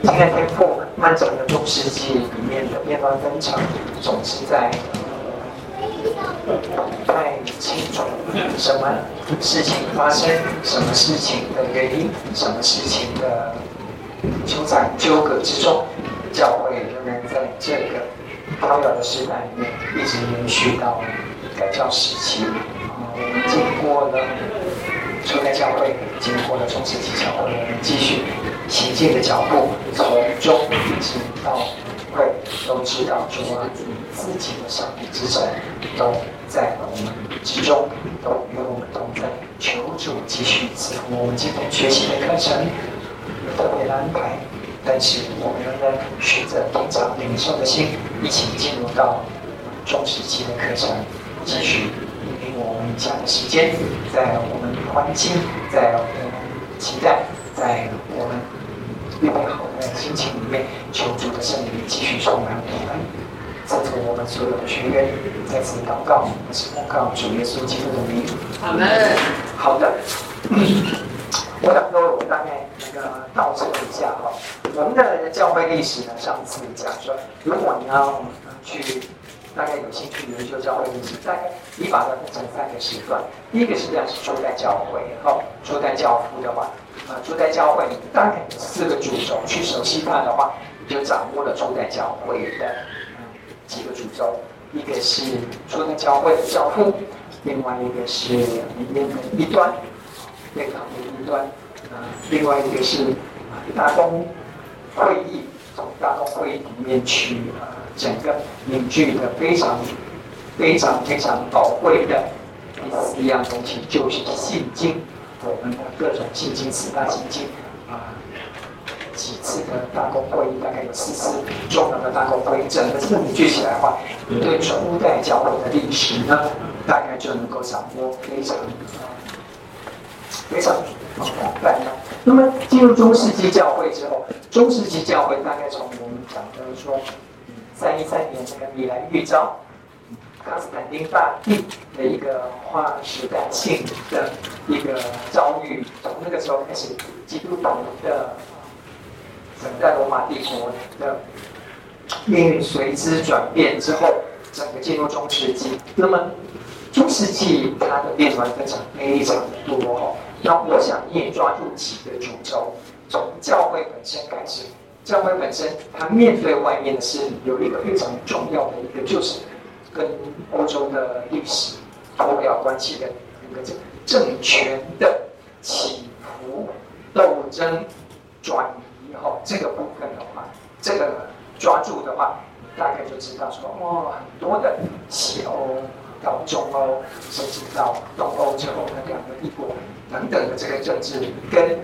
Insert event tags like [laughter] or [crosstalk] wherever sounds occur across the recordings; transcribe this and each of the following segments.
今天天父漫长的中世纪里面的变乱纷争，总是在不太清楚什么事情发生，什么事情的原因，什么事情的纠缠纠葛之中，教会仍然在这个飘摇的时代里面一直延续到改教时期。我们经过了初代教会，经过了中世纪教会，我们继续行进的脚步，从中一直到会都知道主啊，你自己的上帝之神都在我们之中，都与我们同在。求主继续赐福我们今天学习的课程，有特别的安排，但是我们仍然选择平常领受的心，一起进入到中世纪的课程，继续引领。我们以下的时间，在我们欢庆，在我们期待，在我们预备好的心情里面，求主的圣灵继续充满我们，赐福我们所有的学员。再次祷告，我是奉告主耶稣基督的名。好的。好的。我想说，我们大概那个倒车一下哈。我们的教会历史呢，上次讲说，如果你要去。大概有兴趣研究教会历史，大概你把它分成三个时段。第一个时段是初代教会，哈，初代教父的话，啊，初代教会大概有四个主轴，去熟悉它的话，你就掌握了初代教会的几个主轴。一个是初代教会的教父，另外一个是里面的一端，对抗的一端，啊，另外一个是大公会议，从大公会议里面去。整个凝聚的非常、非常、非常宝贵的第四样东西，就是信经。我们的各种信经、四大信经啊，几次的大公会议，大概有四次重要的大公会议，整个这个凝聚起来的话，对初代教会的历史呢，大概就能够掌握非常、非常广泛的。那么进入中世纪教会之后，中世纪教会大概从我们讲的说。三一三年，那个米兰预召，康斯坦丁大帝的一个划时代性的一个遭遇，从那个时候开始，基督徒的整个罗马帝国的命运随之转变之后，整个进入中世纪。那么中世纪它的变化非常非常多哈。那我想你也抓住几个主轴，从教会本身开始。教会本身，它面对外面的势力，有一个非常重要的一个，就是跟欧洲的历史脱不了关系的一个政权的起伏、斗争、转移。哈，这个部分的话，这个抓住的话，大概就知道说，哦，很多的西欧到中欧，甚至到东欧之后的两个帝国等等的这个政治，跟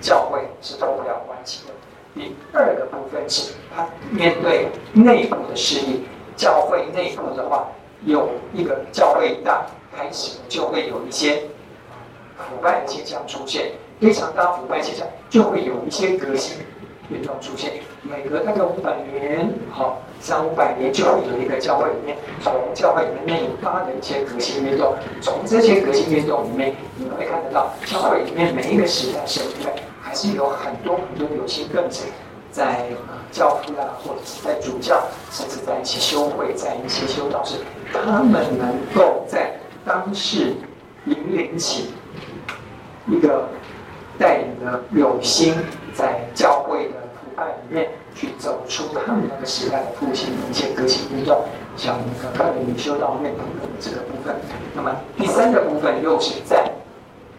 教会是脱不了关系的。第二个部分是，他面对内部的势力，教会内部的话，有一个教会一旦开始，就会有一些腐败的现象出现，非常大腐败现象，就会有一些革新运动出现。每隔大概五百年，好，三五百年就会有一个教会里面，从教会里面引发的一些革新运动，从这些革新运动里面，你们会看得到，教会里面每一个时代是不对。还是有很多很多有心分子，在教父啊，或者是在主教，甚至在一些修会，在一些修道士，他们能够在当世引领起一个带领的有心在教会的腐败里面去走出他们那个时代的复兴一些革新运动，像那个克林尼修道院等等的这个部分。那么第三个部分又是在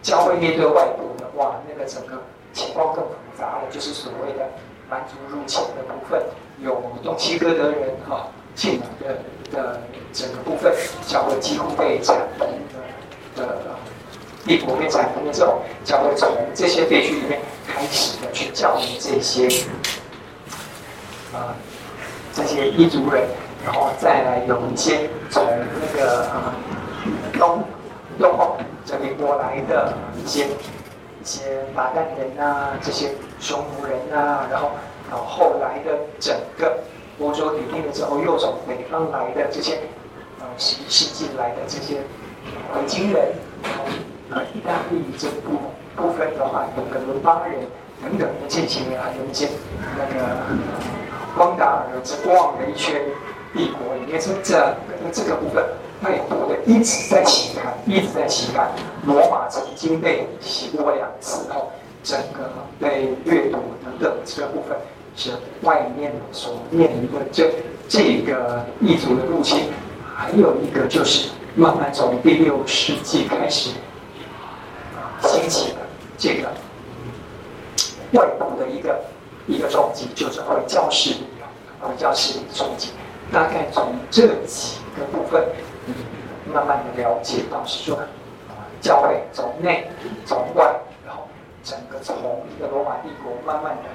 教会面对外部的哇，那个整个。情况更复杂了，就是所谓的蛮族入侵的部分，有东西哥德人哈进来的的整个部分，教会几乎被斩平的的帝国被斩平了之后，教会从这些废墟里面开始的去教育这些啊、这些异族人，然后再来有一些从那个、呃、东东欧这里过来的一些。一些马代人啊，这些匈奴人啊，然后，然后后来的整个欧洲领地了之后，又从北方来的这些，呃，西西进来的这些北京人，然后，呃，意大利这部部分的话，有个伦巴人，等等的这些啊，有一些那个光达尔之光的一圈帝国里面，这这这个部分，被夺的一直在期盼，一直在期盼。罗马曾经被洗过两次后，整个被掠夺等等这个部分，是外面所面临的这这个异族的入侵，还有一个就是慢慢从第六世纪开始兴起的这个。外部的一个一个冲击，就是回教势力，回教势力的冲击。大概从这几个部分，慢慢的了解到是说，教会从内从外，然后整个从一个罗马帝国慢慢的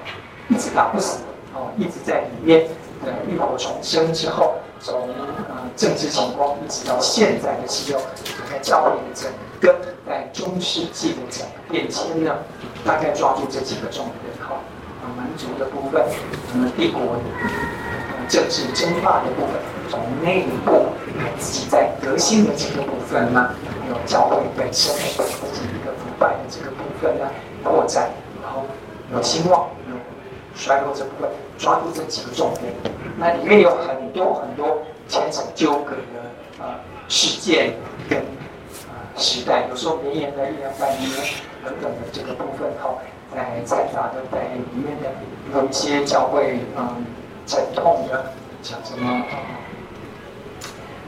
一直打不死，哦，一直在里面的浴火重生之后，从呃政治情况一直到现在的时候，大概教会的整个在中世纪的整个变迁呢。大概抓住这几个重点哈，啊，蛮族的部分，呃，帝国的政治争霸的部分，从内部自己在革新的这个部分呢，有教会本身的自己一个腐败的这个部分呢，扩展，然后有兴旺，有衰落这部分，抓住这几个重点，那里面有很多很多牵扯纠葛的啊事件跟啊时代，有时候绵延了一两百年。等等的这个部分哈，在财阀的在里面的有一些教会嗯沉痛的，像什么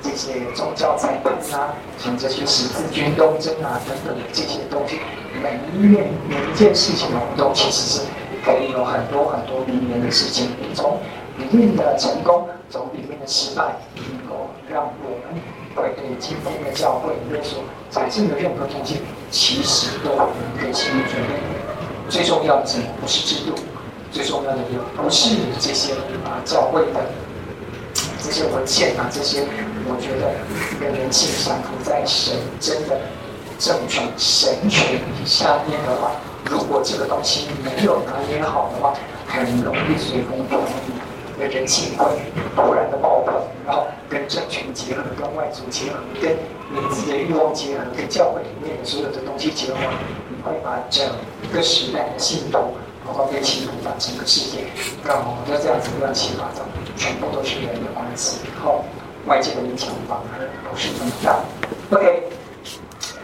这些宗教裁判啊，像这些十字军东征啊等等的这些东西，每一件每一件事情哦，都其实是可以有很多很多里面的事情，从里面的成功，从里面的失败，能够让我们会对今天的教会里面所产生的任何东西。其实都有一个心理准备，最重要的是不是制度，最重要的也不是这些啊教会的这些文献啊这些，我觉得跟人性降服在神真的政权神权下面的话，如果这个东西没有拿捏好的话，很容易随风飘逸，人性会突然的爆棚，然后跟政权结合，跟外族结合，跟。你自己的欲望结合，跟教会里面的所有的东西结合，你会把整个时代的信徒，包括被信徒，把整个世界搞得这样子乱七八糟，全部都是人的关系，然后外界的影响反而不是那么大。OK，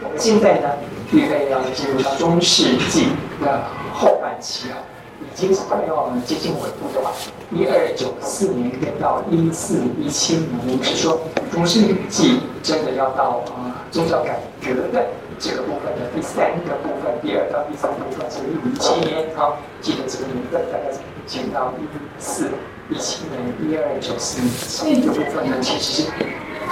我们现在呢，预备要进入到中世纪的后半期啊。已经是快要接近尾部的话，一二九四年跟到一四一七年，也就是说中世纪真的要到啊宗教改革的这个部分的第三个部分，第二到第三部分是一五一七年，好，记得这个年份大概减到一四一七年，一二九四年这个部分呢，其实是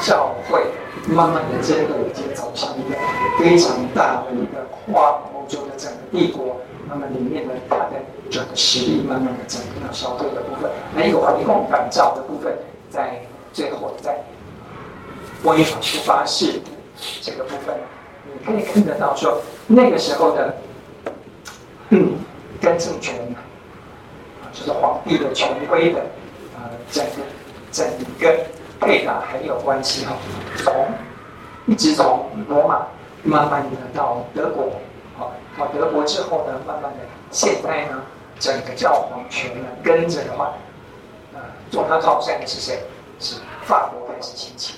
教会慢慢的真的已经走向一个非常大的一个跨欧洲的整个帝国。那么里面的它的整个实力慢慢的整个要消退的部分，还有回光返照的部分，在最后在威法修巴士这个部分，你可以看得到说那个时候的嗯跟政权，就是皇帝的权威的呃整个整个配搭很有关系哈，从一直从罗马慢慢的到德国。好到德国之后呢，慢慢的，现在呢，整个教皇权呢跟着的话，呃，做他靠山的是谁？是法国开始兴起。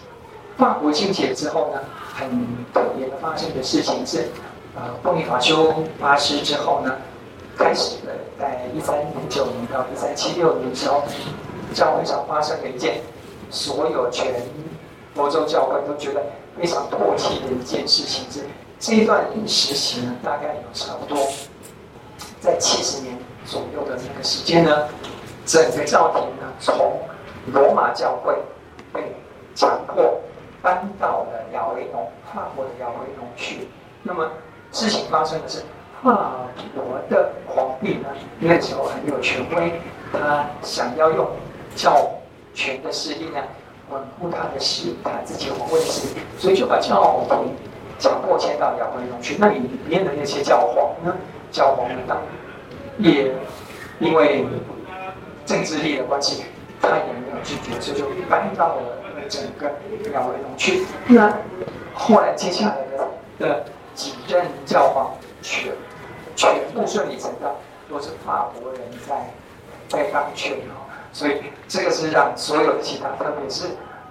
法国兴起之后呢，很特别的发生的事情是，呃，波尼法修八世之后呢，开始的在一三零九年到一三七六年的时候，教会上发生了一件所有全欧洲教会都觉得非常唾弃的一件事情是。这一段历史期呢，大概有差不多在七十年左右的那个时间呢，整个教廷呢，从罗马教会被强迫搬到了亚维农，法国的亚维农去。那么事情发生的是，法国的皇帝呢，那时候很有权威，他想要用教权的势力呢，稳固他的势力，他自己皇位的势力，所以就把教廷。强迫迁到亚维农去，那里面的那些教皇呢？教皇呢？当也因为政治力的关系，他也没有拒绝，所以就搬到了整个亚维农去。那后来接下来的的几任教皇全全部顺理成章都是法国人在在当权哦，所以这个是让所有的其他，特别是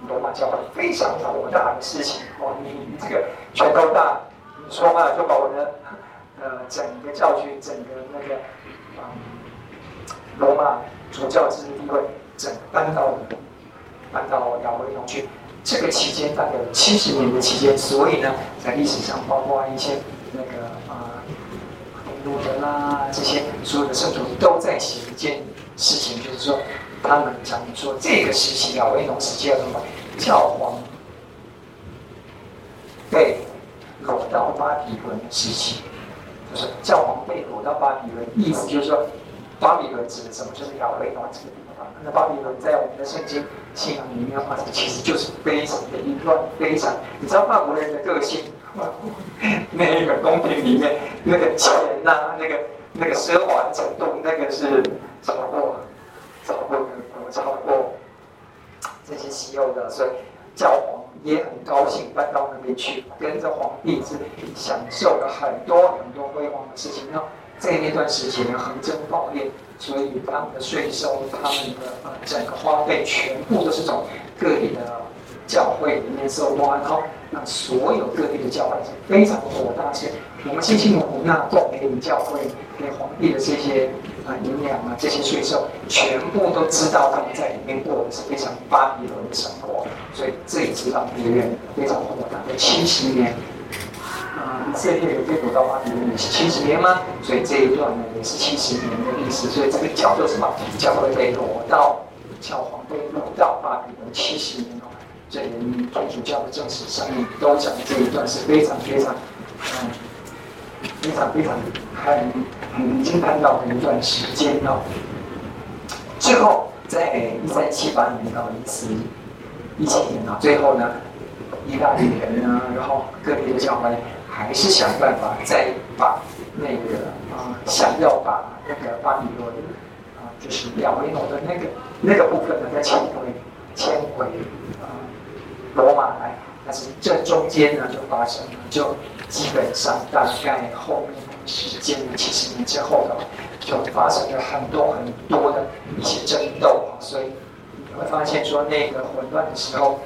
罗马教会非常火大的事情哦。你你这个拳头大，你说话就把我的呃整个教区、整个那个啊、嗯、罗马主教之地位，整搬到搬到亚维农去。这个期间大概有七十年的期间，所以呢，在历史上包括一些那个啊，路德啦这些所有的圣徒都在写一件事情，就是说他们讲说这个时期啊，亚维农时期叫什么？教皇被掳到巴比伦时期，就是教皇被掳到巴比伦，意思就是说巴比伦指的什么？就是亚维农这个地方。那巴比伦在我们的圣经。信仰里面的话，其实就是非常的淫乱，非常。你知道法国人的个性，[laughs] 那个宫廷里面那个钱呐、那个那个奢华程度，那个是超过超过超过这些稀有的，所以教皇也很高兴搬到那边去，跟着皇帝是享受了很多很多辉煌的事情。然后在那段时间横征暴敛。所以他们的税收，他们的呃整个花费，全部都是从各地的教会里面收挖，然后让所有各地的教会是非常火大些。我们辛辛苦苦纳贡给你教会给皇帝的这些啊银两啊这些税收，全部都知道他们在里面过的是非常巴比伦的生活，所以这也是让别人非常火大的七十年。啊，以色列有被掳到巴比伦也是七十年吗？所以这一段呢也是七十年的历史。所以这个叫做什么？教会被掳到，教皇被掳到巴比伦七十年。这连天主教的正史上面都讲这一段是非常非常，嗯，非常非常很很惊叹到的一段时间哦。最后在一三七八年到一四一七年啊，最后呢，意大利人呢，然后各地的教会。还是想办法再把那个啊、想要把那个巴比伦啊，就是亚维农的那个那个部分呢，再迁回迁回啊罗马来。但是这中间呢，就发生了，就基本上大概后面时间七十年之后的，就发生了很多很多的一些争斗啊。所以你会发现说，那个混乱的时候，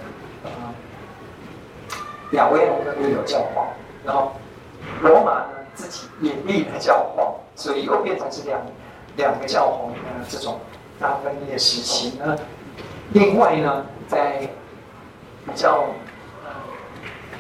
啊、呃，亚维农的又有教皇。然后，罗马呢自己也立了教皇，所以又变成是两两个教皇的这种大分裂时期呢。另外呢，在比较呃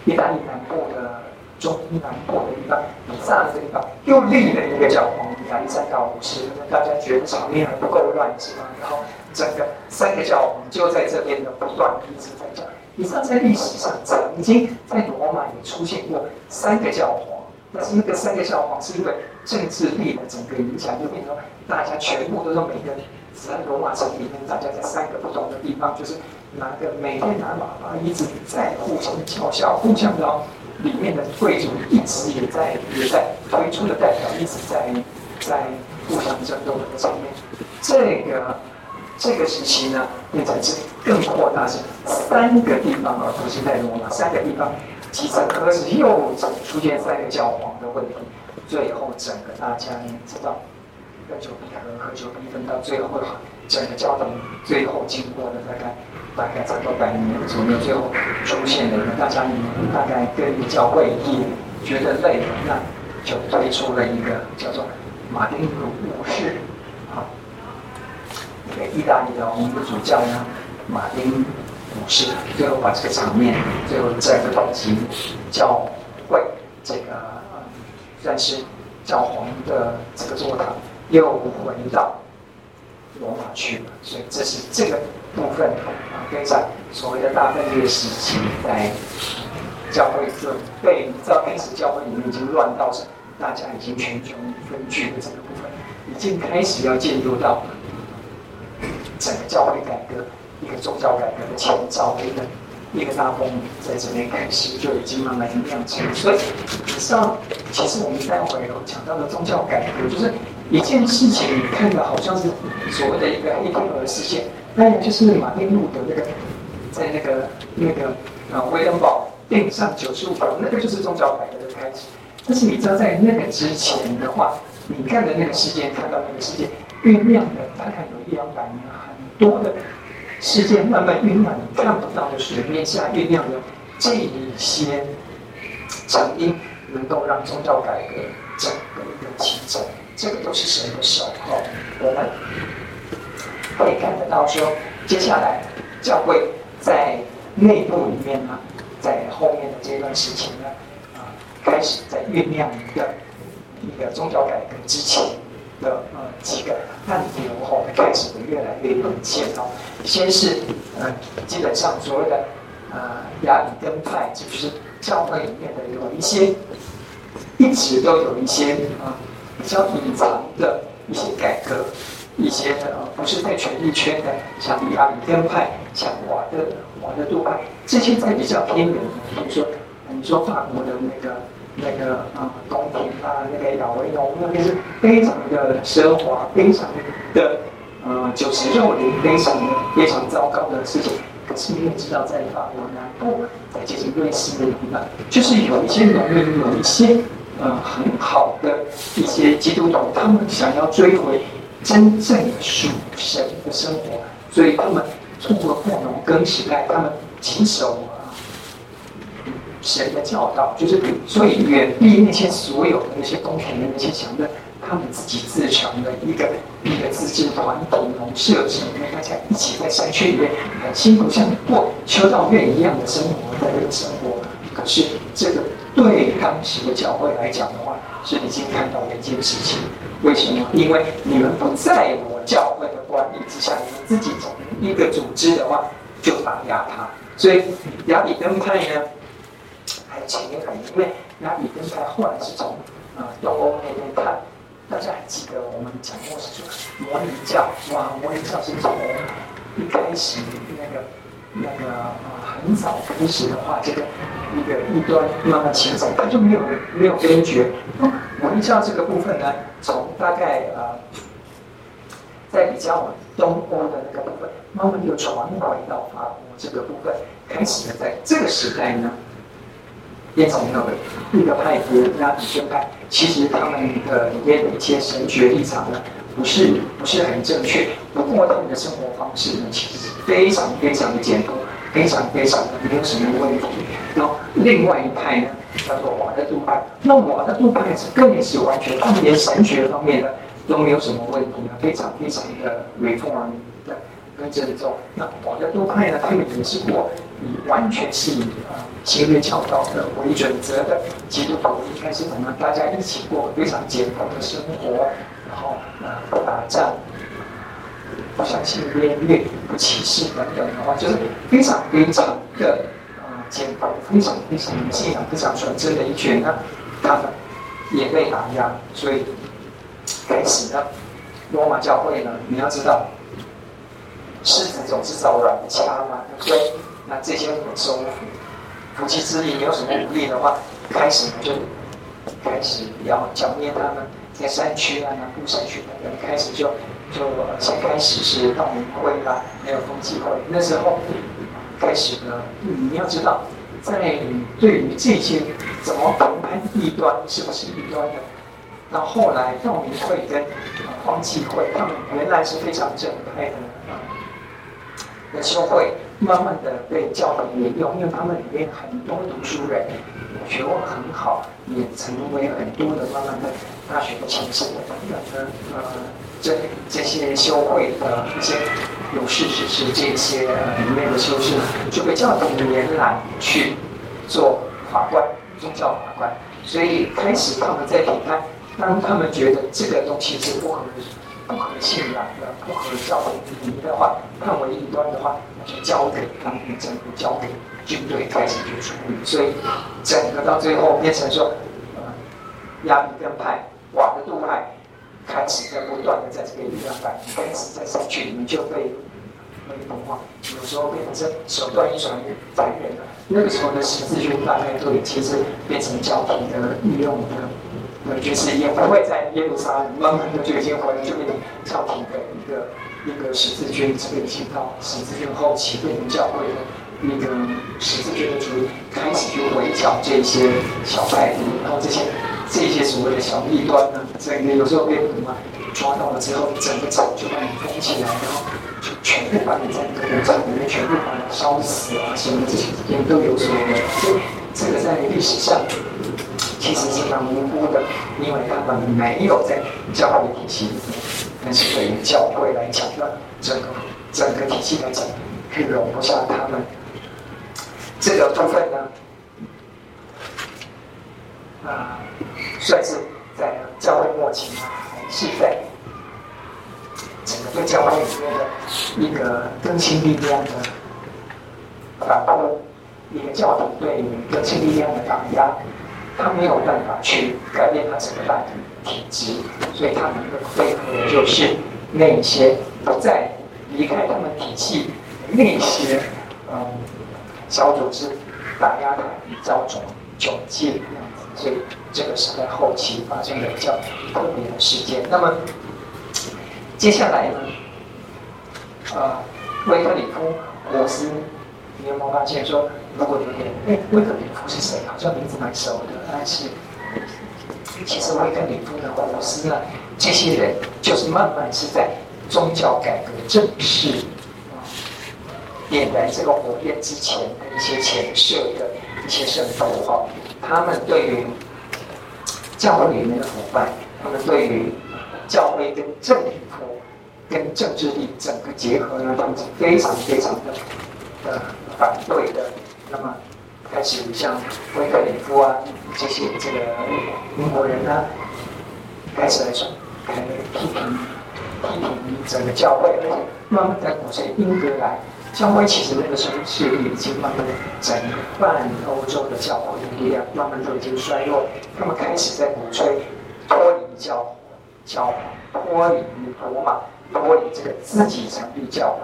意大利南部的中南部的地方，比萨的地方又立了一个教皇，亚历山大五世。大家觉得场面还不够乱是吗？然后整个三个教皇就在这边的不断一直在讲。你知道在历史上曾经在罗马也出现过三个教皇，但是那个三个教皇是因为政治力的整个影响，就变成大家全部都是每个在罗马城里面，大家在三个不同的地方，就是拿个每天拿喇叭一直在互相叫嚣，互相的里面的贵族一直也在也在推出的代表一直在在互相争斗的场面，这个。这个时期呢，变成是更扩大，是三个地方，而不是在罗马三个地方集成，可是又出现三个教皇的问题，最后整个大家也知道，合久必合，合久必分，到最后整个教堂最后经过了大概大概差不多百年左右，最后出现了一个大家大概跟教会也觉得累了，那就推出了一个叫做马丁路五世。给意大利的我们的主教呢，马丁五世，最后把这个场面，最后在这东西教会这个算是教皇的这个座堂又回到罗马去了，所以这是这个部分。啊，跟在所谓的大分裂时期，在教会准备，你知道开始教会里面已经乱到是大家已经群雄分。居的这个部分，已经开始要进入到。整个教会改革，一个宗教改革的前兆的，一个一个大风在这边开始就已经慢慢酿成。所以，以上其实我们待会有讲到的宗教改革，就是一件事情，你看的好像是所谓的一个黑天鹅事件，那也就是马丁路德那个在那个那个啊威登堡钉上九十五，那个就是宗教改革的开始。但是你知道，在那个之前的话，你看的那个事件，看到那个事件酝酿的大概有一两百年，很多的事件慢慢酝酿，你看不到的水面下酝酿的这一些成因，能够让宗教改革整个一个起走，这个都是神的手。哦，我们可以看得到说，接下来教会在内部里面呢，在后面的这段时期呢，啊，开始在酝酿一个。一个宗教改革之前的呃几个暗流后开始的越来越明显哦。先是呃基本上所谓的呃亚比根派，就是教会里面的有一些一直都有一些啊、比较隐藏的一些改革，一些呃不是在权力圈的，像亚比根派，像瓦德瓦德杜派，这些在比较偏远，比如说你说法国的那个。那个啊，宫廷啊，那个亚维农，那边是非常的奢华，非常的呃酒池肉林，非常的非常糟糕的事情。是你也知道，在法国南部，在接近瑞士的地方，就是有一些农民，有一些呃很好的一些基督徒，他们想要追回真正属神的生活，所以他们通过务农耕时代，他们亲手。神的教导就是，所以远离那些所有的那些宫廷的那些强的，他们自己自成的一个一个自治团体农社，什么大家一起在山区里面很辛苦，像过修道院一样的生活，在这个生活。可是这个对当时的教会来讲的话，是已经看到的一件事情。为什么？因为你们不在我教会的管理之下，你们自己从一个组织的话就打压他。所以亚比根派呢？还前面很，因为亚比根派后来是从啊东欧那边看，大家还记得我们讲过是说摩尼教，哇，摩尼教是从一开始那个那个啊很早开始的话，这个一个异端慢慢形成，它就没有没有根绝。摩尼教这个部分呢，从大概啊在比较东欧的那个部分，慢慢又传回到法国这个部分，开始呢在这个时代呢。变成了一个派别，那比根派，其实他们的里面的一些神学立场呢，不是不是很正确。不过他们的生活方式呢，其实是非常非常的简朴，非常非常的没有什么问题。然后另外一派呢，叫做瓦德杜派。那瓦德杜派是更是完全，他们连神学方面的都没有什么问题啊，非常非常的 reform 的跟正宗。那瓦德杜派呢，他们也是过以完全是以啊。新约教导的为准则的基督徒，应该是我们大家一起过非常简朴的生活，然后啊不打仗，不相信约略，不歧视等等的话，就是非常非常的啊简朴，非常非常信仰非常纯真的一群呢，他们也被打压，所以开始呢，罗马教会呢，你要知道，狮子总是找软的掐嘛，对不对？那这些很收服。夫妻之力没有什么武力的话，开始呢就开始要剿灭他们，在山区啊、南部山区等等，开始就就先开始是道明会啦，还有风纪会。那时候开始呢，你要知道，在对于这些怎么评判异端是不是异端的，那后来道明会跟风纪会，他们原来是非常正派的啊，那修会。慢慢的被教会沿用，因为他们里面很多读书人，学问很好，也成为很多的慢慢的大学的前身呃，这这些修会的一些有识之士，这些里面的修士就被教廷延揽去做法官，宗教法官，所以开始他们在评判，当他们觉得这个东西是不合不可信赖的，不合教的礼仪的话，判为异端的话。就交给当地政府，交给军队开始去处理，所以整个到最后变成说，呃，亚比根派、瓦德杜派开始在不断的在这个力量感，开始在山区里面就被被同化，有时候变成手段越来越残忍了。那个时候的十字军大概都已经是变成交替的御用的，就是也不会在耶路撒冷，慢慢的就已经回来，就变成教廷的一个。一个十字军，这个已经到十字军后期变成教会的那个十字军的主力开始去围剿这些小派，然后这些这些所谓的小异端呢，整个有时候被什么抓到了之后，整个城就把你封起来，然后就全部把你在那个城里面全部把你烧死啊，什么这些事情都有所谓。所以这个在历史上其实是蛮无辜的，因为他们没有在教会体系里面，但是对于教会来讲呢，整个整个体系来讲，是容不下他们。这个部分呢，啊，算是在教会末期，还是在整个教会里面的一个更新力量的反扑，一个教廷对更新力量的打压，他没有办法去改变他整个大体质，所以他们的配合就是那些不再离开他们体系那些嗯。小组织打压他，遭种窘境这样子，所以这个是在后期发生的比较特别的事件。那么接下来呢？呃，威克里夫·罗斯，你有没有发现说，如果有点，哎，威克里夫是谁？好像名字蛮熟的，但是其实威克里夫的活斯呢，这些人就是慢慢是在宗教改革正式。点燃这个火焰之前的一些前设的一些圣徒哈，他们对于教会里面的腐败，他们对于教会跟政府跟政治力整个结合呢，他们是非常非常的呃反对的。那么开始像威克里夫啊这些这个英国人呢，开始来说，开始批评批评整个教会，而且慢慢在鼓吹英格兰。教会其实那个时候势力已经慢慢整个半欧洲的教会的力量慢慢都已经衰落，他们开始在鼓吹脱离教教脱离罗马脱离这个自己成立教会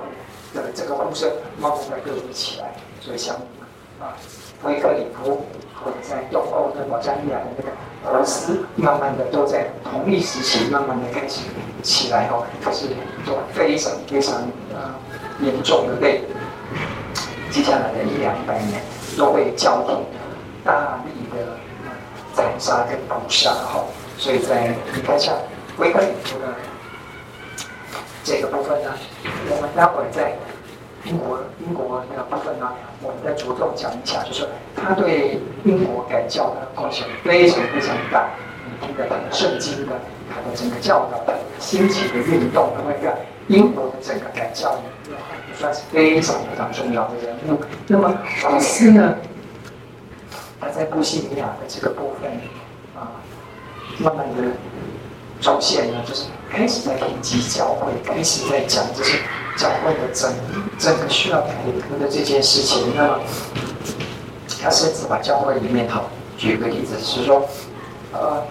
的这个呼声慢慢的热起来，所以像啊威克里夫或者在东欧的保加利亚的那个俄罗斯，慢慢的都在同一时期慢慢的开始起来哦，可是都非常非常啊。严重的被接下来的一两百年都会教廷大力的斩杀跟屠杀哈，所以在你看像威克里夫的这个部分呢，我们待会在英国英国那个部分呢，我们再着重讲一下，就是他对英国改教的贡献非常非常大，你听的他的圣经的，他的整个教导的兴起的运动，那个英国的整个改教。算是非常非常重要的人物。那么，活斯呢？他在波西米亚的这个部分啊，慢慢的出现呢，就是开始在抨击教会，开始在讲这些教会的？整整个需要改革的？这件事情。那么，他甚至把教会里面好，举个例子是说，呃，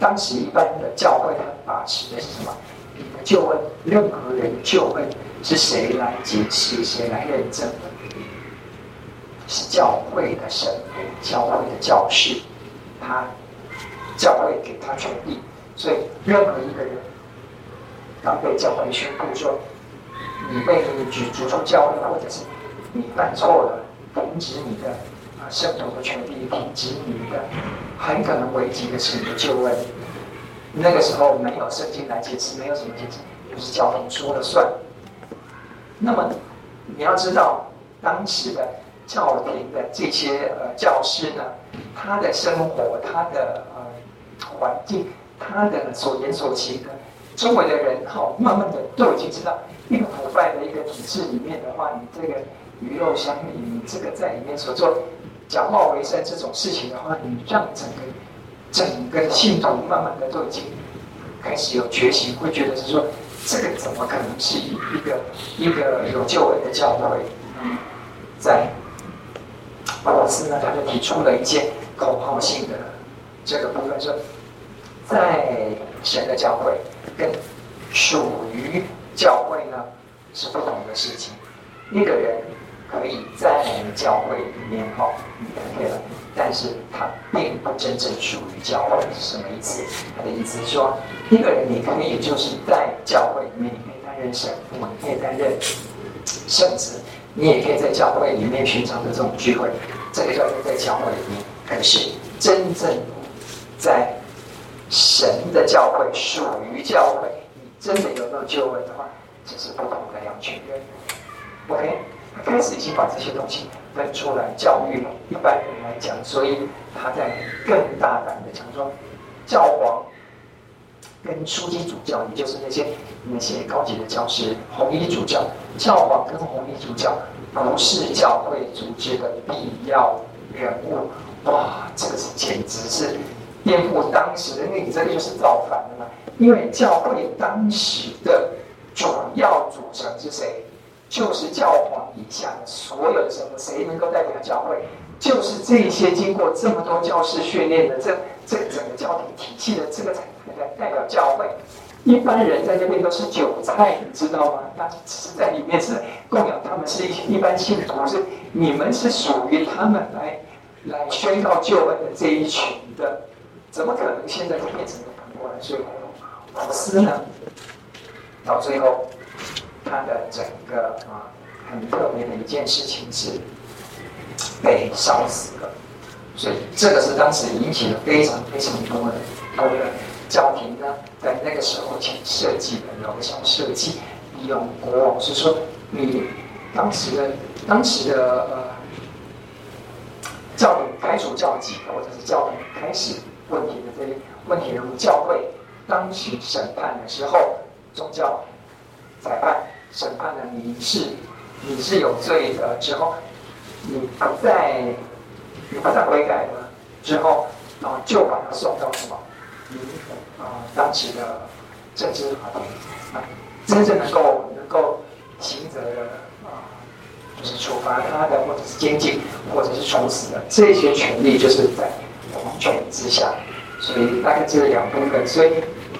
当时一般的？教会他把持的？是什么？就问任何人，就问是谁来解释，谁来认证的？是教会的？神，教会的？教士，他教会给他权力，所以任何一个人当被教会宣布说你被你举逐出教会，或者是你犯错了，停止你的啊圣徒的权利，停止你的，很可能危及的是你的救恩。那个时候没有圣经来解释，没有什么解释，就是教廷说了算。那么你要知道，当时的教廷的这些呃教师呢，他的生活、他的环境、他的所言所行的，周围的人哈，慢慢的都已经知道，一个腐败的一个体制里面的话，你这个鱼肉乡里，你这个在里面所做假冒为善这种事情的话，你让整个。整个信徒慢慢的都已经开始有觉醒，会觉得是说，这个怎么可能是一个一个有救恩的教会？嗯，在老师呢，他就提出了一件口号性的这个部分，说，在神的教会跟属于教会呢是不同的事情。一个人可以在教会里面哦，你看对了。但是他并不真正属于教会，是什么意思？他的意思说，一个人你可以就是在教会里面，你可以担任神父，你可以担任圣子，你也可以在教会里面寻常的这种聚会，这个叫做在教会里面。可是真正在神的教会属于教会，你真的有没有救恩的话，这是不同的两群人。OK，他开始已经把这些东西分出来教育了一般人来讲，所以他在更大胆的讲说，教皇跟枢机主教，也就是那些那些高级的教师，红衣主教，教皇跟红衣主教不是教会组织的必要人物。哇，这个是简直是颠覆当时的，那你这个就是造反了嘛？因为教会当时的主要组成是谁？就是教皇以下的所有的什么？谁能够代表教会？就是这些经过这么多教师训练的这这整个教廷体系的这个才代代表教会。一般人在这边都是韭菜，你知道吗？他只是在里面是供养他们，是一一般信徒，是你们是属于他们来。来宣告救恩的这一群的，怎么可能现在就变成了反过来？所以，福斯呢，到最后，他的整个啊，很特别的一件事情是被烧死了。所以，这个是当时引起了非常非常多的多的教廷呢，在那个时候前设计的有个小设计，利用国王是说，你当时的当时的呃。教廷开除教籍，或者是教廷开始问题的这些问题人物，教会当时审判的时候，宗教裁判审判了你是你是有罪的之后，你不再你不再悔改了之后，然后就把他送到什么？你啊，当时的政治法庭啊，真正能够能够刑责的啊。就是处罚他的，或者是监禁，或者是处死的，这些权利就是在皇权之下，所以大概只有两部分。所以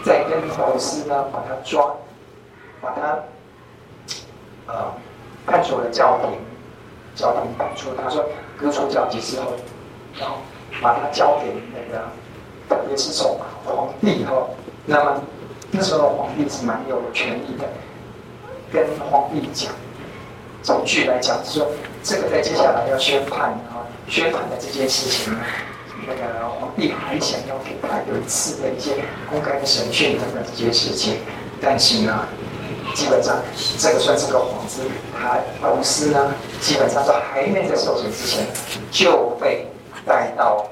在跟福斯呢，把他抓，把他呃判处了教廷，教廷判处他说革除教籍之后，然后把他交给那个，特别是从皇帝后，那么那时候皇帝是蛮有权力的，跟皇帝讲。总句来讲，是说这个在接下来要宣判啊，宣判的这件事情那个皇帝还想要给他有一次的一些公开的审讯等等这些事情，但是呢，基本上这个算是个幌子，他福斯呢，基本上都还没在受审之前就被带到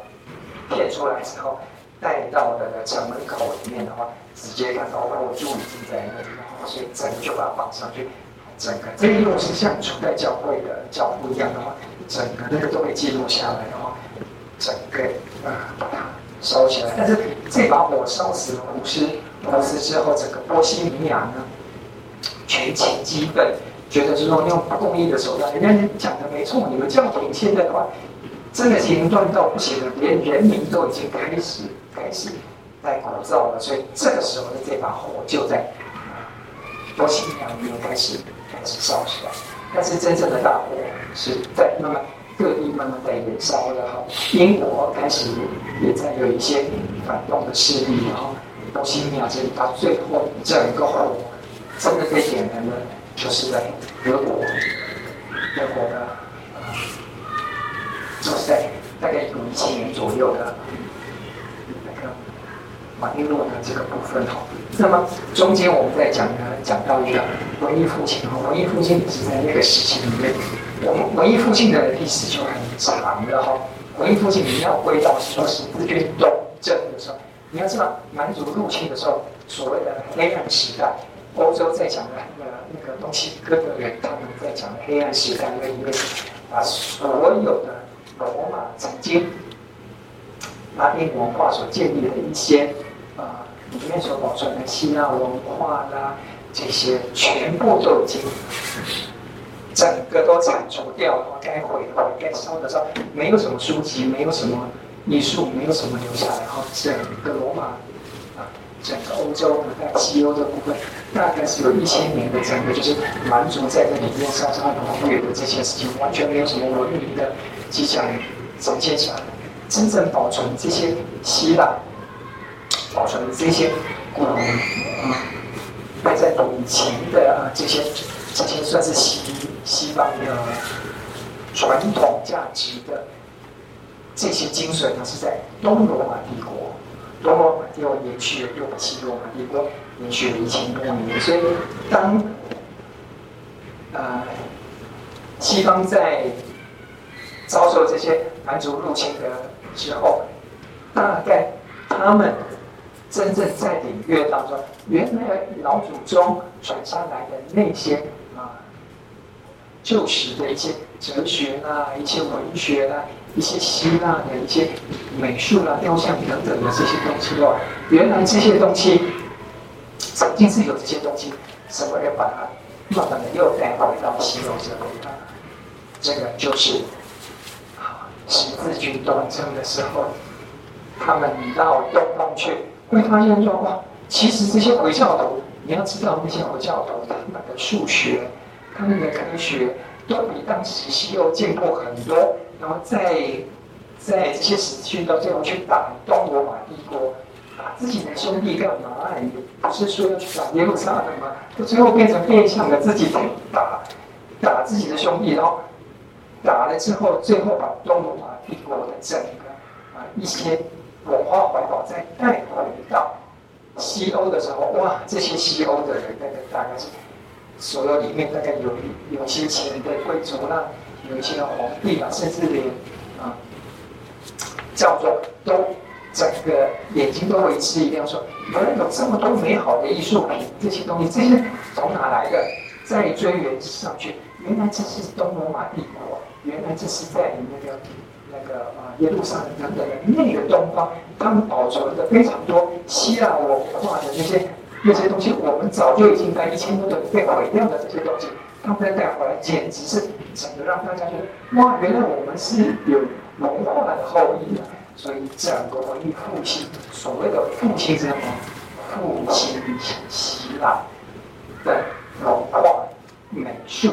骗出来之后，带到的城门口里面的话，直接看到我就已经在那里，然后所以整个就把他绑上去。整个这一路是像初代教会的脚步一样的话，整个那个都被记录下来的话，整个啊把它烧起来。但是这把火烧死了巫师，巫师之后，整个波西米亚呢群情激愤，觉得是说用不公义的手段，人家讲的没错，你们教廷现在的话，真的凌乱到不行了，连人民都已经开始开始在鼓噪了，所以这个时候的这把火就在波西米亚里面开始。是烧起来，但是真正的大火是在慢慢各地慢慢在燃烧了哈。英国开始也在有一些反动的势力，然后波西米亚这里到最后整个火真的被点燃的，就是在德国，德国的，就是在大概有一千年左右的马丁路的这个部分哈。那么中间我们在讲呢，讲到一个文艺复兴哈，文艺复兴也是在那个时期里面，我们文艺复兴的历史就很长了哈。文艺复兴你要归到说十字军东征的时候，你要知道蛮族入侵的时候，所谓的黑暗时代，欧洲在讲的那个那个东西哥德人他们在讲黑暗时代，那因为把所有的罗马曾经拉丁文化所建立的一些啊。里面所保存的希腊文化啦，这些全部都已经整个都铲除掉了，该毁的毁，该烧的烧，没有什么书籍，没有什么艺术，没有什么留下来。哈，整个罗马啊，整个欧洲在西欧的部分，大概是有一千年的整个就是蛮族在这里面烧烧夺掠的这些事情，完全没有什么文明的迹象呈现起来。真正保存这些希腊。保存这些古啊，摆在以前的啊这些这些算是西西方的传统价值的这些精髓呢是在东罗马帝国，东罗马帝国延续了又把西罗马帝国延续了一千多年，所以当呃西方在遭受这些蛮族入侵的时候，大概他们真正在领略当中，原来老祖宗传下来的那些啊旧时的一些哲学啦、一些文学啦、一些希腊的一些美术啦、雕像等等的这些东西哦，原来这些东西曾经是有这些东西，什么人把它慢慢的又带回到西欧这边啊？这个就是。十字军东征的时候，他们到东方去，会发现说：哇，其实这些回教徒，你要知道，那些回教徒他们的数学、他们的科学，都比当时西欧进步很多。然后在在这些时期到最后去打东罗马帝国，打自己的兄弟干嘛？也不是说要去打耶路撒冷吗？到最后变成变相的自己打打自己的兄弟，然后。打了之后，最后把东罗马帝国的整个啊一些文化怀宝再带西欧的时候，哇，这些西欧的人，那个大概是所有里面大概有有些钱的贵族啦，有一些皇帝啊，甚至连啊教宗都整个眼睛都为之一亮，说原来有这么多美好的艺术品，这些东西这些从哪来的？再追源上去，原来这是东罗马帝国。原来这是在那个那个啊耶路撒冷等等的那个东方，他们保存的非常多希腊文化的那些那些东西，我们早就已经在一千多年被毁掉的这些东西，他们再带回来，简直是整个让大家觉得哇，原来我们是有文化的后裔的。所以整个文艺复兴，所谓的复兴是什么？复兴希腊的文化、美术、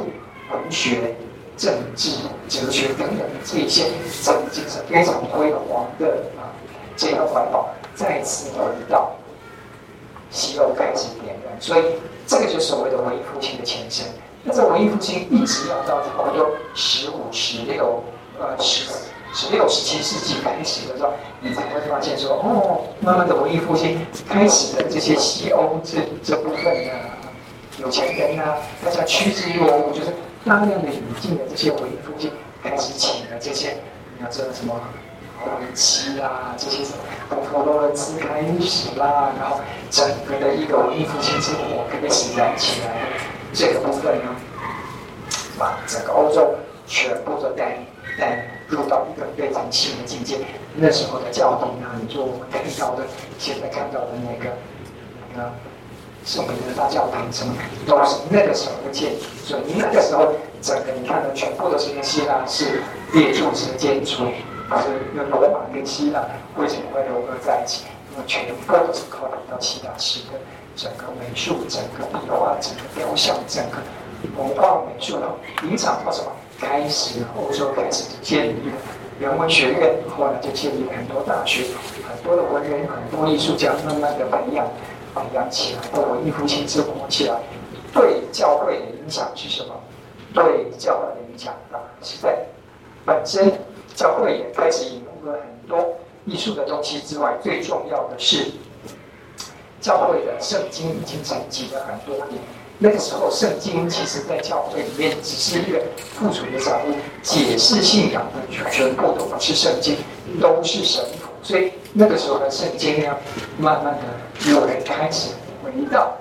文学。政治、哲学等等这一些，曾经是非常辉煌的啊，这个环保再次回到西欧开始点燃，所以这个就是所谓的文艺复兴的前身。那这文艺复兴一直要到差不多十五、十六、呃十、十六、十七世纪开始的时候，你才会发现说，哦，慢慢的文艺复兴开始的这些西欧这这部分的有钱人啊，大家趋之若鹜，就是。大量的引进的这些文艺复兴，开始请了这些，你要知道什么，维基啦，这些什么佛罗伦斯开始啦，然后整个的一个文艺复兴之火开始燃起来，这个部分呢，把整个欧洲全部都带带入到一个非常新的境界。那时候的教廷啊，你做我们看到的，现在看到的那个，那个。圣彼得大教堂什么都是那个时候的建筑，所以那个时候整个你看的全部都是跟希腊是列柱式的建筑，就是那罗马跟希腊为什么会融合在一起？那么全部都是靠到希腊式的整个美术、整个壁画、整个雕像、整个文化美术的影响到什么？开始欧洲开始建立人文学院以，后来就建立了很多大学，很多的文人、很多艺术家慢慢的培养。培养起来，或文艺复兴之火起来，对教会的影响是什么？对教会的影响当然，是在本身教会也开始引入了很多艺术的东西之外，最重要的是教会的圣经已经沉寂了很多年。那个时候，圣经其实在教会里面只是一个附属的产物，解释信仰的全部都不是圣经，都是神。所以那个时候的圣经呢，慢慢的有人开始回到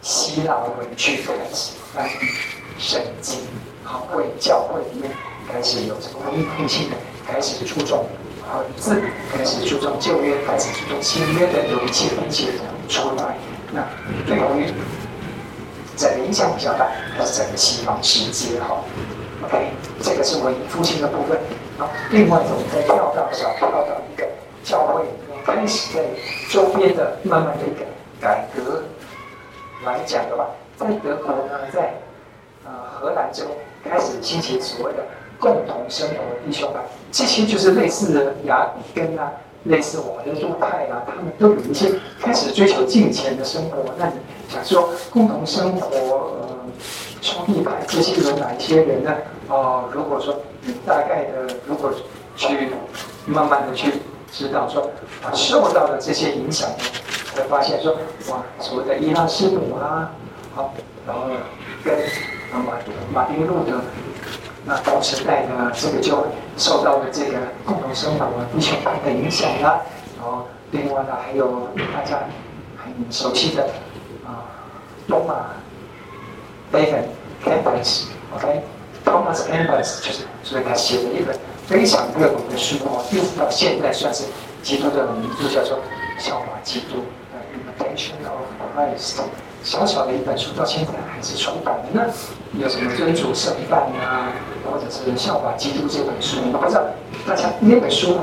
希腊文去，开始翻译圣经，好，为教会里面开始有这个文艺复兴的，开始注重文字，开始注重旧约，开始注重新约的有一些东西出来。那对于整个影响比较大，还是整个西方世界哈。OK，这个是文艺复兴的部分。好，另外我们再跳到小跳到一个。教会开始在周边的慢慢的一个改革来讲的话，在德国呢，在呃荷兰之后开始兴起所谓的共同生活的弟兄啊，这些就是类似的雅比根啊，类似我们的路派啊，他们都有一些开始追求金钱的生活。那你想说共同生活，呃，兄弟派这些有哪一些人呢？哦、如果说大概的，如果去慢慢的去知道说，啊，受到的这些影响呢，会发现说，哇，所谓的伊拉斯姆啊，好，然后跟啊马马丁路德，那同时代的这个就受到了这个共同生活的弟兄派的影响啊，然后另外呢还有大家很熟悉的啊，东马贝肯凯本斯，OK。Thomas Campbell 就是，所以他写了一本非常热门的书哦，一直到现在算是基督的名著，叫做《效法基督》（Imitation of Christ）。小小的一本书，到现在还是出版的。那有什么尊主圣饭啊，或者是《效法基督》这本书？我不知道大家那本书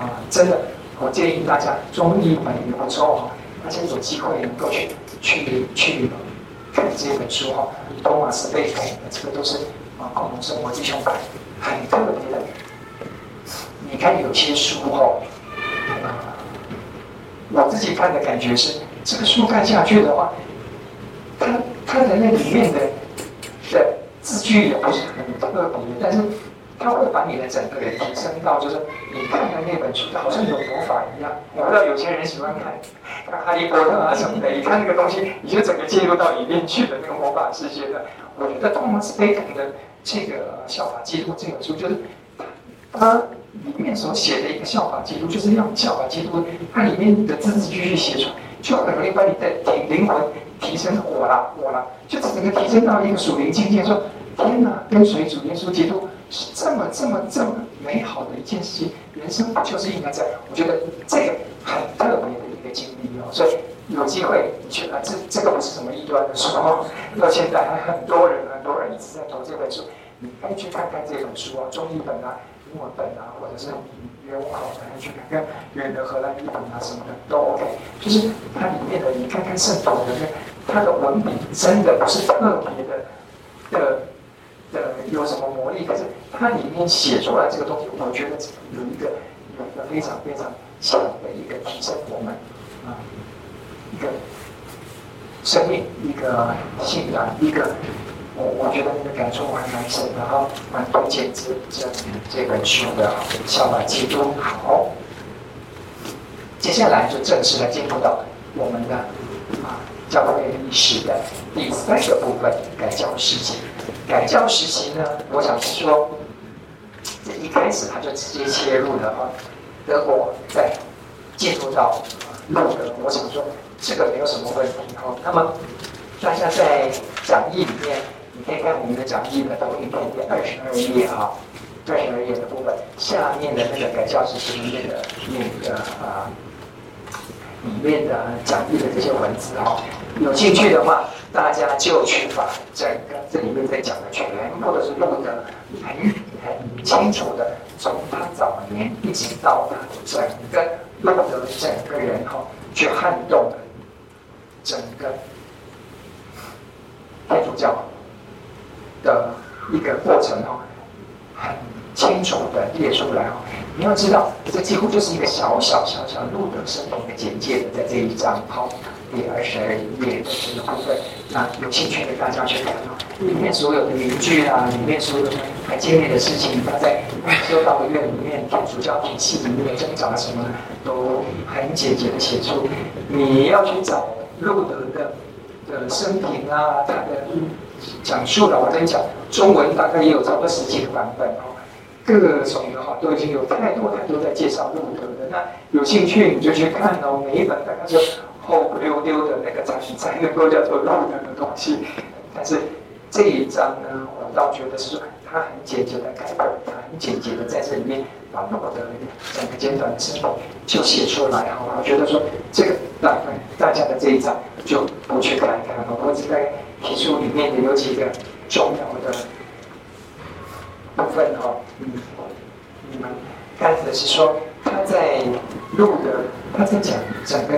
啊，真的，我建议大家中译本也不错哈，大家有机会能够去去去看这本书哈。托马斯贝肯，这个都是啊。共同生活弟兄们很特别的。你看有些书后，我自己看的感觉是，这个书看下去的话，它它的那里面的的字句也不是很特别，但是它会把你的整个人提升到，就是你看的那本书好像有魔法一样。我不知道有些人喜欢看看哈利波特啊什么的，一看那个东西，你就整个进入到里面去的那个魔法世界的。我觉得托马斯贝肯的。这个效法基督这本书，就是它里面所写的一个效法基督，就是让效法基督，它里面的字字句句写出来，就很容易把你的灵灵魂提升火了火了，就整个提升到一个属灵境界，说天哪，跟随主耶稣基督是这么这么这么美好的一件事情，人生就是应该这样？我觉得这个很特别的一个经历哦，所以有机会你去啊，这这个不是什么异端的书哦，到现在还很多人很多人一直在读这本书。你可以去看看这本书啊，中译本啊、英文本啊，或者是原文好的，去看看远的荷兰语本啊什么的都 OK。就是它里面的，你看看圣徒的那它的文笔真的不是特别的的的有什么魔力，可是它里面写出来这个东西，我觉得有一个有一个非常非常强的一个提升我们啊一个生命、一个信仰、一个。我我觉得你的感触还蛮深的哈，蛮推荐这这这本书的《效法基督》。好，接下来就正式的进入到我们的啊教会历史的第三个部分——改教时期。改教时期呢，我想是说，这一开始他就直接切入的话，德国在进入到路德，我想说这个没有什么问题哈。那么大家在讲义里面。你可以看我们的讲义的投影片第二十二页哈，二十二页的部分下面的那个改教时期里面的那个啊，里面的讲义的这些文字哈，有兴趣的话，大家就去把整个这里面在讲的全部都是录的很很清楚的，从他早年一直到他整个弄得整个人哈，去撼动整个天主教。的一个过程哦，很清楚的列出来哦。你要知道，这几乎就是一个小小小小路德生平的简介的，在这一章好，第二十二页的这个部分。那有兴趣的大家去看哦，里面所有的名句啊，里面所有的很经典的事情，他在修道院里面、天主教体系里面挣扎什么，都很简洁的写出。你要去找路德的的生平啊，他的。讲述了，我跟你讲，中文大概也有差不多十几个版本哦，各种的哈都已经有太多太多在介绍路德的。那有兴趣你就去看哦，每一本大概就厚不溜溜的那个杂志才能够叫做路德的东西。但是这一章呢，我倒觉得是它很简洁的改本，他很简洁的在这里面把我的整个简短的生活就写出来哈。我觉得说这个大大家的这一章就不去看看了，我只在。提出里面的有几个重要的部分哈，嗯，你们看的是说他在录的，他在讲整个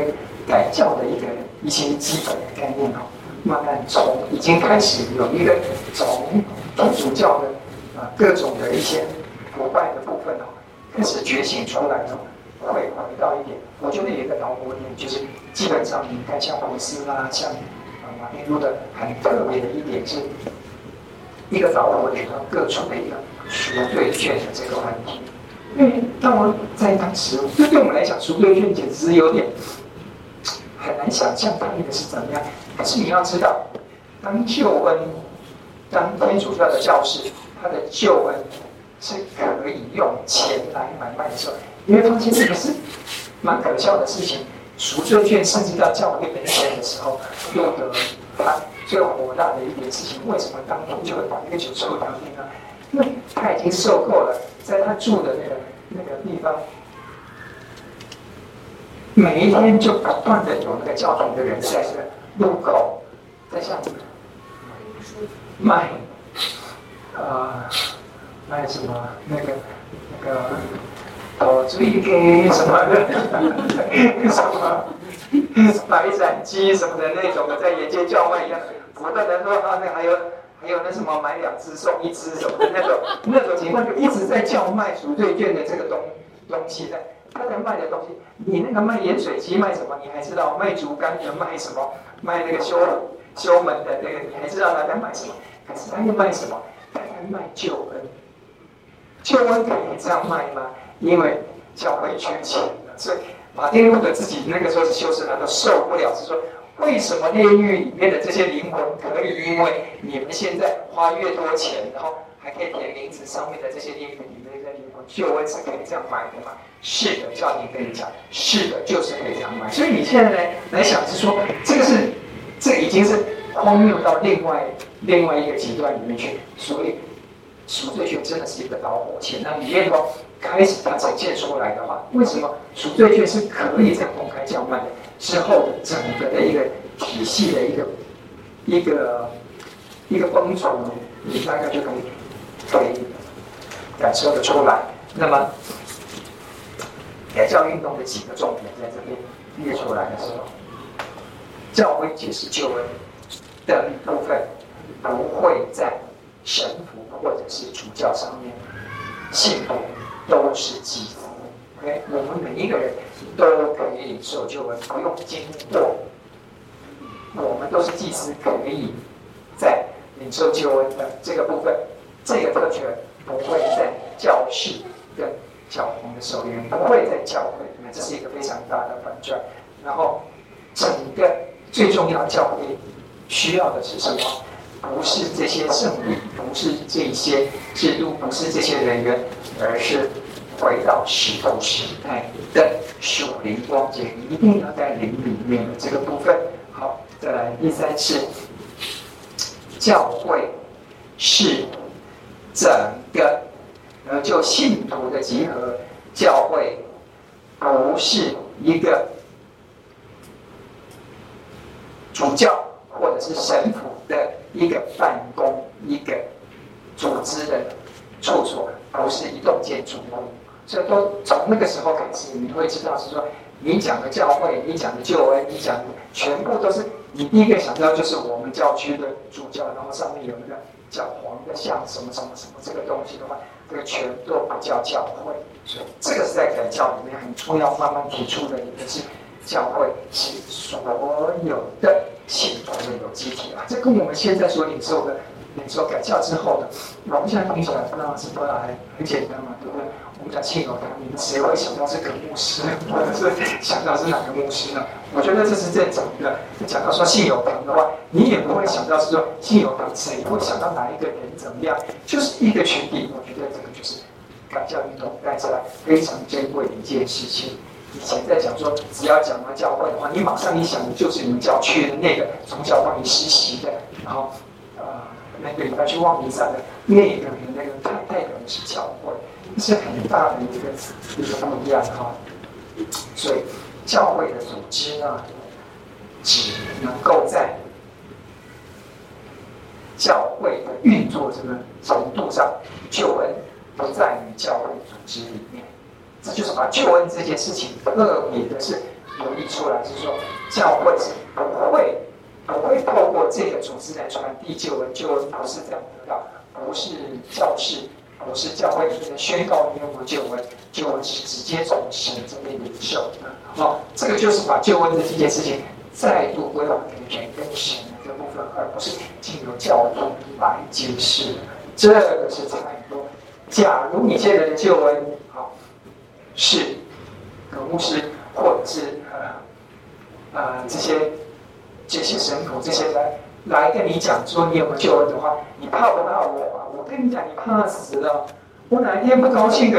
改教的一个一些基本的概念哈，慢慢从已经开始有一个从天主教的啊各种的一些腐败的部分哈，开始觉醒出来呢，会回到一点，我觉得有一个导火点就是基本上你看像胡斯啦，像啊。马丁路德很特别的一点是，一个导火点，各处的一个赎罪券的这个问题。因为当我在当时，这对我们来讲，赎罪券简直有点很难想象它那个是怎么样。可是你要知道，当救恩，当天主教的教士，他的救恩是可以用钱来买卖的时候，你会发现这个是蛮可笑的事情。赎罪券甚至到教会本身的时候，路德他最火大的一点事情，为什么当初就会把那个酒抽掉呢？因为他已经受够了，在他住的那个那个地方，每一天就不断的有那个教堂的人在这个路口，在下面卖，呃，卖什么那个那个。哦，注意给什么的，什么白斩鸡什么的那种的，在沿街叫卖一样。不断的说啊，那还有还有那什么买两只送一只什么的那种那种情况，就一直在叫卖赎罪券的这个东东西的。他在卖的东西，你那个卖盐水鸡卖什么？你还知道卖竹竿的卖什么？卖那个修修门的那个，你还知道他在卖什么？可是他又卖什么？他在卖救恩。救恩可以这样卖吗？因为教会缺钱了，所以马丁路德自己那个时候是修士，他都受不了，是说为什么炼狱里面的这些灵魂可以？因为你们现在花越多钱，然后还可以填名字上面的这些灵魂里面的灵魂，救恩是可以这样买的吗？是的，教廷跟你讲，是的，就是可以这样买。所以你现在来来想是说，这个是这已经是荒谬到另外另外一个极端里面去。所以赎罪券真的是一个导火线，那里面的话。开始它呈现出来的话，为什么赎罪券是可以在公开叫卖的？之后的整个的一个体系的一个一个一个崩溃，你大概就可以可以感受得出来。那么改教运动的几个重点在这边列出来的时候，教会解释救恩的部分不会在神父或者是主教上面，信徒。都是祭司，OK，我们每一个人都可以领受救恩，不用经过。我们都是祭司，可以在领受救恩的这个部分，这个特权不会在教士跟教皇的手里面，不会在教会里面，这是一个非常大的反转。然后，整个最重要教会需要的是什么？不是这些圣礼，不是这些制度，不是这些人员。而是回到石头时代的属灵光景，一定要在灵里面的这个部分。好，再来第三次，教会是整个，呃，就信徒的集合。教会不是一个主教或者是神父的一个办公、一个组织的处所。不是一栋建筑物，所以都从那个时候开始，你会知道是说，你讲的教会，你讲的救恩，你讲的全部都是你第一个想到就是我们教区的主教，然后上面有一个教皇的像什么什么什么这个东西的话，这个全都不叫教会。所以这个是在改教里面很重要，慢慢提出的一个是教会是所有的信徒的有机体啊，这跟我们现在所领受的。你说改教之后的，我们现在听起来不知道是不是还很简单嘛，对不对？我们讲信友堂，你们谁会想到这个牧师，或者是想到是哪个牧师呢？我觉得这是正常的。讲到说信友堂的话，你也不会想到是说信友堂，谁会想到哪一个人怎么样？就是一个群体。我觉得这个就是改教运动带来非常珍贵的一件事情。以前在讲说，只要讲到教会的话，你马上一想的就是你们教区的那个从小帮你实习的，然后呃。那个礼拜去望弥撒的那个人，那个他代表的是教会，是很大的一个一个不一样哈。所以教会的组织呢，只能够在教会的运作这个程度上，救恩不在于教会组织里面。这就是把救恩这件事情特别的是留意出来，就是说教会是不会。不会透过这个组织来传递救恩，救恩不是这样得到，不是教士，不是教会里面宣告你有没有救恩，救恩是直接从神这边领受的。好，这个就是把救恩的这件事情再度归还给人跟神的这部分，而不是经由教徒来解释。这个是差不多。假如你现在的救恩，士、和牧师，或者是呃呃这些这些神父这些来来跟你讲说你有没有救恩的话，你怕不怕我啊？我跟你讲，你怕死了。我哪一天不高兴的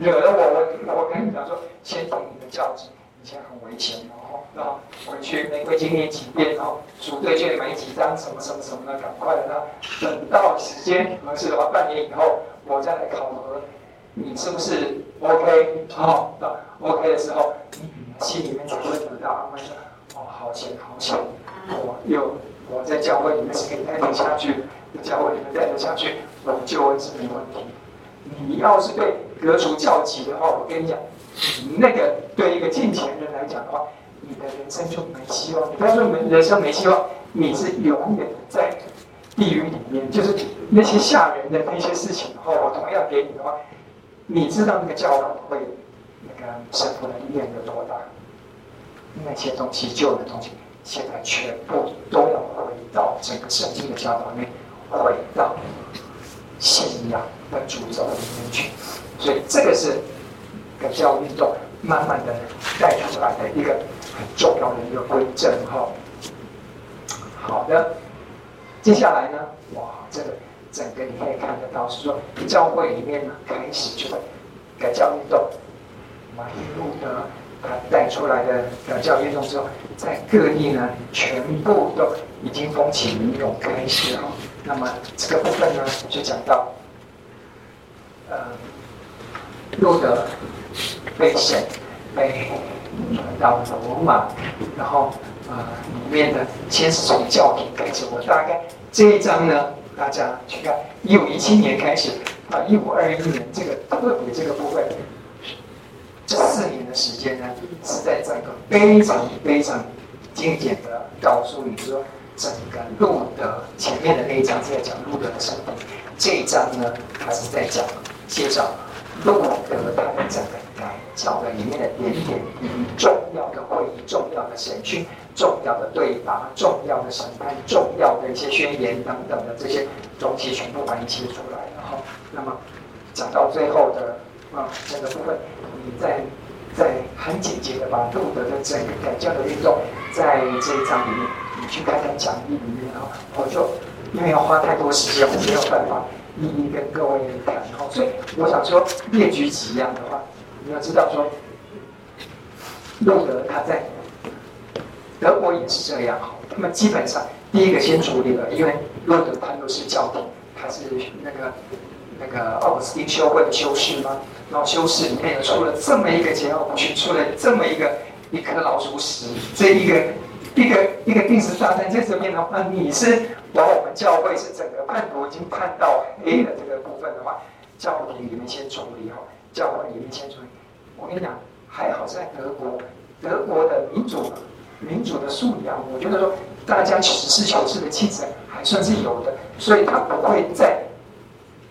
惹了我，我我跟你讲说，先听你的教旨，以前很危险，然后然后回去玫瑰经念几遍，然后组队就买几张什么什么什么的，赶快的，等到时间合适的话，半年以后我再来考核，你是不是 OK？好，那 OK 的时候，你心里面才会得到安慰的。哦，好险好险，我又我在教会里面是可以带领下去，在教会里面带领下去，我的救恩是没问题。你要是被革除教籍的话，我跟你讲，你那个对一个进前人来讲的话，你的人生就没希望。不要说没人生没希望，你是永远在地狱里面。就是那些吓人的那些事情的话，我同样给你的话，你知道那个教会那个神父的力量有多大？那些东西旧的东西，现在全部都要回到整个圣经的教导里面，回到。信仰的主轴里面去，所以这个是改教运动慢慢的带出来的一个很重要的一个规正哈。好的，接下来呢，哇，这个整个你可以看得到，是说教会里面呢开始就会改教运动，马丁路德他带出来的改教运动之后，在各地呢全部都已经风起云涌开始哈。那么这个部分呢，就讲到，呃，路德被审，被转到罗马，然后呃，里面的先是从教廷开始。我大概这一章呢，大家去看，一五一七年开始到，一五二一年这个特别这个部分，这四年的时间呢，是在整个非常非常精简的告诉你说。整个路德前面的那一章是在讲路德的生平，这一章呢，他是在讲介绍路德他的整个改教的里面的点点滴滴，重要的会议、重要的审讯、重要的对答、重要的审判、重要的一些宣言等等的这些东西，全部把你写出来了哈。那么讲到最后的啊，这个部分，你在在很简洁的把路德的整个改教的运动，在这一章里面。你去看看讲义里面啊，我就因为要花太多时间，我没有办法一一跟各位谈哈，所以我想说列举几样的话，你要知道说，路德他在德国也是这样哈，那么基本上第一个先处理了，因为路德他又是教廷，他是那个那个奥古斯丁修会的修士嘛，然后修士里面又出了这么一个桀骜不驯，出了这么一个一颗老鼠屎，这一个。一个一个定时炸弹在这边的话，你是把我们教会是整个叛徒已经叛到黑的这个部分的话，教会里面先处理哈，教会里面先处理。我跟你讲，还好在德国，德国的民主民主的素养，我觉得说大家实事求是的气质还算是有的，所以他不会在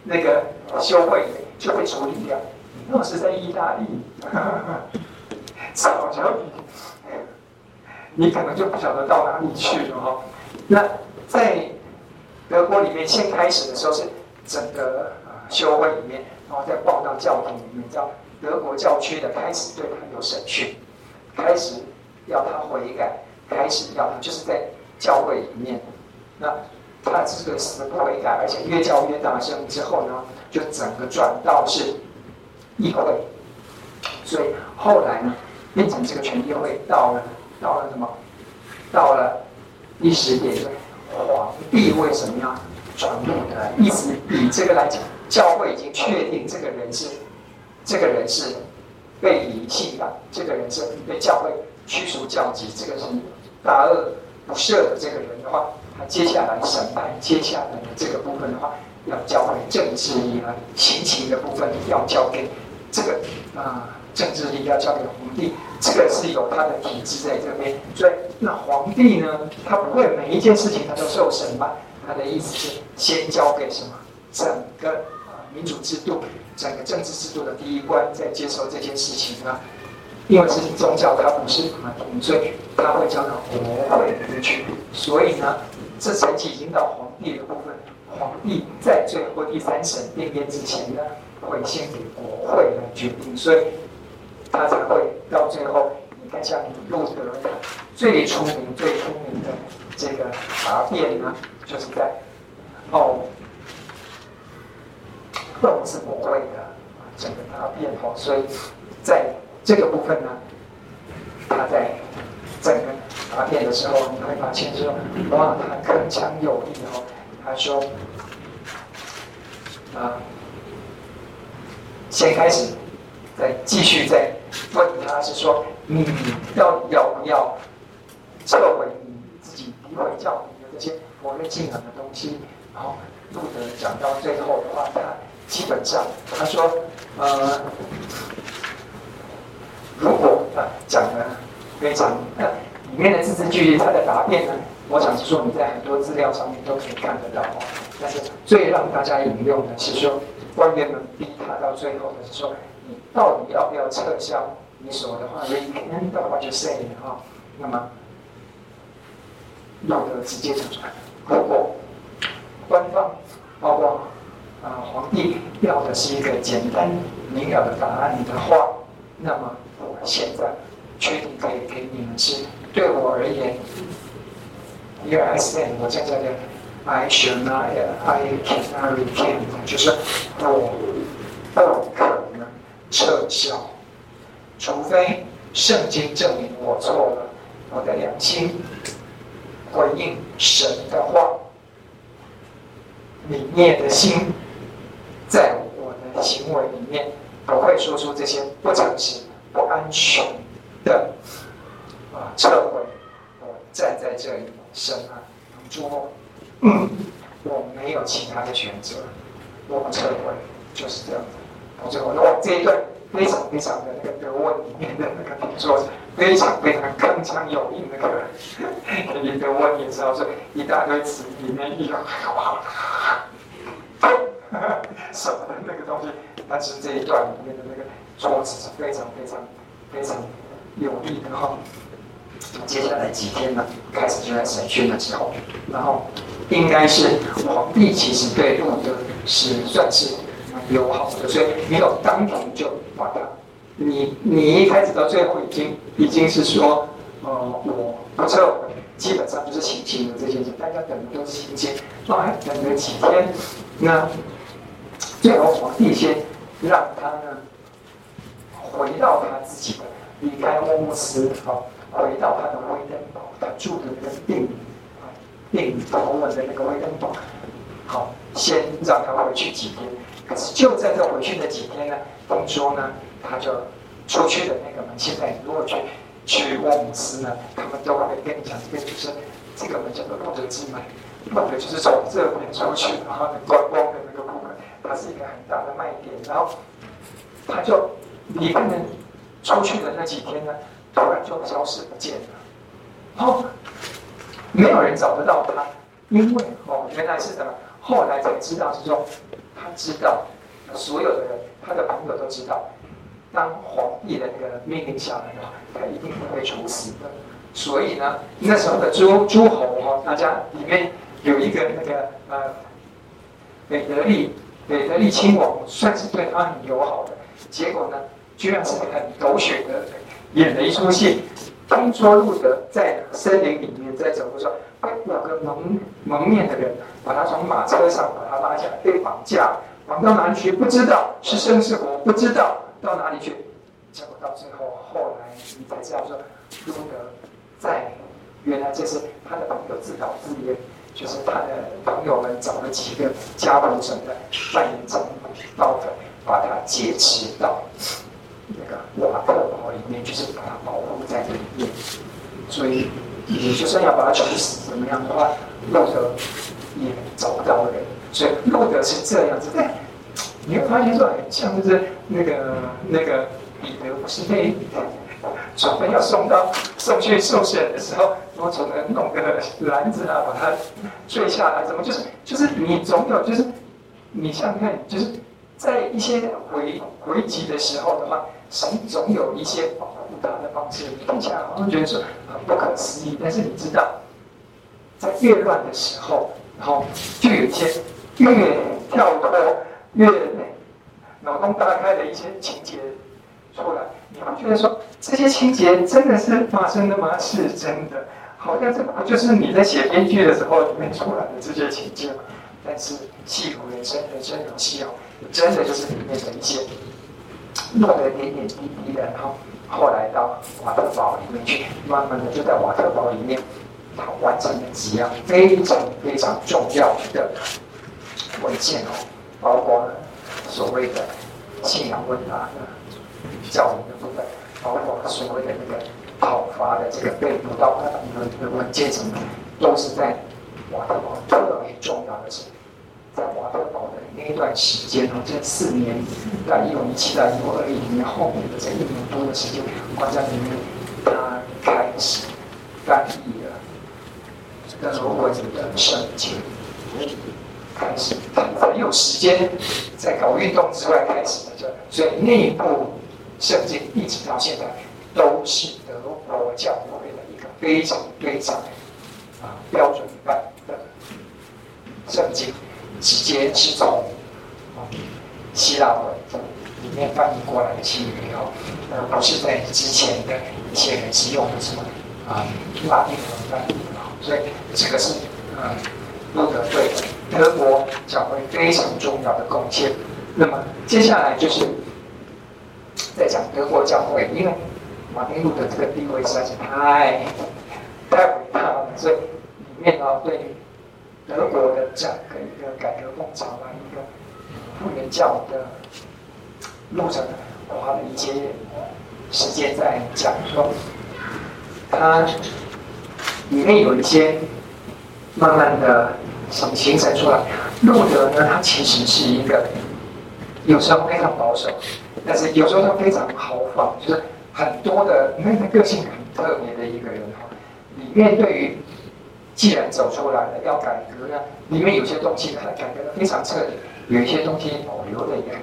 那个修会就会处理掉。那是在意大利，早就已经。你可能就不晓得到哪里去了哈。那在德国里面，先开始的时候是整个修会里面，然后再报到教廷里面，叫德国教区的开始对他有审讯，开始要他悔改，开始要他就是在教会里面。那他这个死不悔改，而且越叫越大声之后呢，就整个转到是议会。所以后来呢，变成这个全议会到了。到了什么？到了第十点，皇帝为什么要转路德？意思以这个来讲，教会已经确定这个人是，这个人是被遗弃的，这个人是被教会驱逐教籍，这个是大恶不赦的这个人的话，他接下来审判，接下来的这个部分的话，要交给政治力啊，刑的部分要交给这个啊。政治力要交给皇帝，这个是有他的体制在这边。所以，那皇帝呢，他不会每一件事情他都受审判。他的意思是先交给什么？整个啊民主制度，整个政治制度的第一关，在接受这件事情啊。因为这是宗教，它不是法庭，所以他会交到国会里去。所以呢，这层级已经到皇帝的部分。皇帝在最后第三审定谳之前呢，会先给国会来决定。所以。他才会到最后，你看像路德最出名、最出名的这个答辩呢，就是在哦，动是不会的，整个答辩哦，所以在这个部分呢，他在整个答辩的时候，你会发现说，哇，他铿锵有力哦，他说，啊，先开始。再继续再问他是说，你要要不要撤回你自己诋毁教你的这些佛的经文的东西？然后路德讲到最后的话，他基本上他说，呃，如果啊讲的非常呃里面的字字句句他的答辩呢，我想是说你在很多资料上面都可以看得到，但是最让大家引用的是说，官员们逼他到最后的是说。你到底要不要撤销你所谓的话？Repent of what you say 哈，那么路德直接讲出来。如果官方包括啊皇帝要的是一个简单明了的答案的话，那么我现在确定可以给你们是对我而言，Here I stand，我在这里，I shall not, I cannot recant，就是我不可。撤销，除非圣经证明我错了，我的良心回应神的话，泯灭的心，在我的行为里面不会说出这些不诚实、不安全的啊撤回。我站在这里，神啊，主我，嗯，我没有其他的选择，我撤回，就是这样子。我最后，我这一段非常非常的那个德文里面的那个听说，非常非常铿锵有力那个，你德文也知道是一大堆词里面一个哇，什么的那个东西，但是这一段里面的那个说辞是非常非常非常有力的哈。接下来几天呢，开始就在审讯了之后，然后应该是皇帝其实对路德是算是。友好的，所以没有当庭就把他，你你一开始到最后已经已经是说，呃，我不撤回，基本上就是请亲的这些事，大家等的都是请亲，那还等了几天，那最后皇帝先让他呢回到他自己的，离开欧姆斯，好，回到他的威登堡，他住的那个病啊病头文的那个威登堡，好，先让他回去几天。可是就在这回去的几天呢，听说呢，他就出去的那个门，现在如果去去沃姆斯呢，他们都会跟你讲，这个就是这个门叫做路德之门，路德就是从这边出去，然后观光的那个部分，它是一个很大的卖点。然后他就一个人出去的那几天呢，突然就消失不见了，然后没有人找得到他，因为哦，原来是什么？后来才知道是说。他知道，所有的人，他的朋友都知道，当皇帝的那个命令下来的话，他一定会被处死的。所以呢，那时候的诸诸侯哈，大家里面有一个那个呃，美德利美德利亲王，算是对他很友好的。结果呢，居然是很狗血的演了一出戏。听说路德在森林里面在走路上。有个蒙蒙面的人，把他从马车上把他拉下来，被绑架，绑到哪里去不知道，是生是活不知道，到哪里去？结果到最后，后来你才知道说，路德在原来这是他的朋友自导自演，就是他的朋友们找了几个加布什的扮演成盗匪，把他劫持到那个瓦特堡里面，就是把他保护在里面，所以。你就算要把他处死，怎么样的话，路德也找不到人，所以路德是这样子。哎，你会发现说，像就是那个那个彼得不是被准备要送到送去受审的时候，我总能弄个篮子啊，把它坠下来，怎么就是就是你总有就是你想想看，就是在一些危危急的时候的话，神总有一些保的方式，听起来好像觉得说。不可思议，但是你知道，在越乱的时候，然后就有一些越跳脱、越脑洞大开的一些情节出来，你会觉得说这些情节真的是发生的吗？是真的，好像这不就是你在写编剧的时候里面出来的这些情节吗？但是戏如人生，人生如戏哦，真的就是里面的一些落得点点滴滴的，然后后来到瓦特堡里面去，慢慢的就在瓦特堡里面，他完成了几样非常非常重要的文件哦，包括所谓的信仰问答的教育的部分，包括所谓的那个讨伐的这个被捕到的的文件什么，都是在瓦特堡特别重要的事。在瓦特堡那一段时间，哦，这四年，在一五一七到一五二一年后面的这一年多的时间，关在里面，他开始翻译了德国的圣经，开始很有时间在搞运动之外开始的，所以那一部圣经一直到现在都是德国教会的一个非常非常啊标准版的圣经。直接是从希腊文里面翻译过来的新语哦，而不是在之前的一些人是用的什么啊拉丁文翻译的，所以这个是呃路德对德国教会非常重要的贡献。那么接下来就是在讲德国教会，因为马丁路德这个地位实在是太太伟大了，所以里面呢对。德国的整个一个改革风潮啊，一个复原教的路程，花了一些时间在讲说，它里面有一些慢慢的形形成出来。路德呢，他其实是一个有时候非常保守，但是有时候他非常豪放，就是很多的那个个性很特别的一个人哈。里面对于既然走出来了，要改革呢，里面有些东西它改革的非常彻底，有一些东西保留的也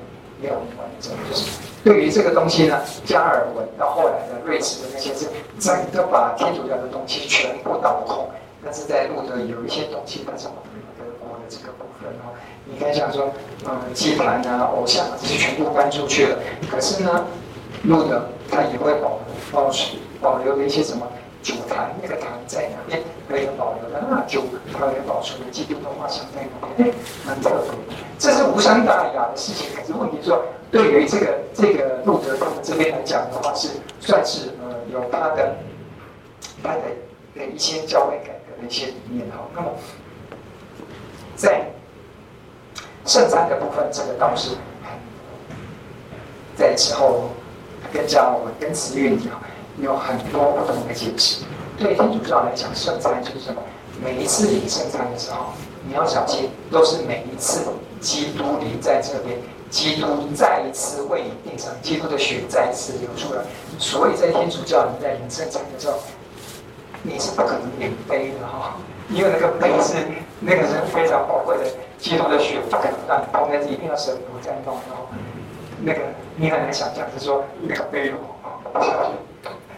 没有完整。就是对于这个东西呢，加尔文到后来的瑞士的那些是整个把天主教的东西全部倒空。但是在路德有一些东西它是保留德国的这个部分哦。你看像说，嗯，祭坛啊、偶像啊这些全部搬出去了，可是呢，路德他也会保保持保留的一些什么？酒坛那个坛在哪边可以保留的？那酒它也保存的基督的画像在哪边？哎，蛮特别。这是无伤大雅的事情。可是问题说，对于这个这个路德他们这边来讲的话，是算是呃有他的他的的一些教会改革的一些理念哈。那么在圣餐的部分，这个倒是在之后跟加我们跟慈运讲。有很多不同的解释。对天主教来讲，圣餐就是什么？每一次领圣餐的时候，你要小心，都是每一次基督临在这边，基督再一次为你定上，基督的血再一次流出来。所以在天主教，你在领圣餐的时候，你是不可能领杯的哈，因为那个杯是那个是非常宝贵的，基督的血不可能让你碰，但是一定要神父在弄，然后那个你很难想象，是说那个杯哦，不小心。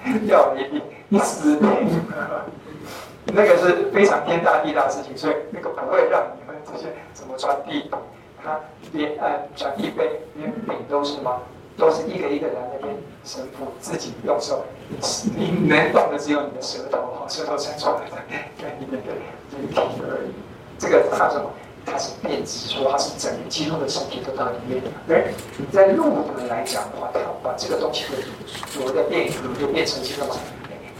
[laughs] 要你你死定，那个是非常天大地大的事情，所以那个不会让你们这些怎么传递，他连呃传递杯连饼都是吗？都是一个一个人那边神父自己用手，你能动的只有你的舌头，舌头伸出来的 [laughs] 跟你的人体而已。这个他什么？他是变质，说他是整个基督的身体都到里面的。而你在路德来讲的话，他把这个东西的所谓的变革就变成什么？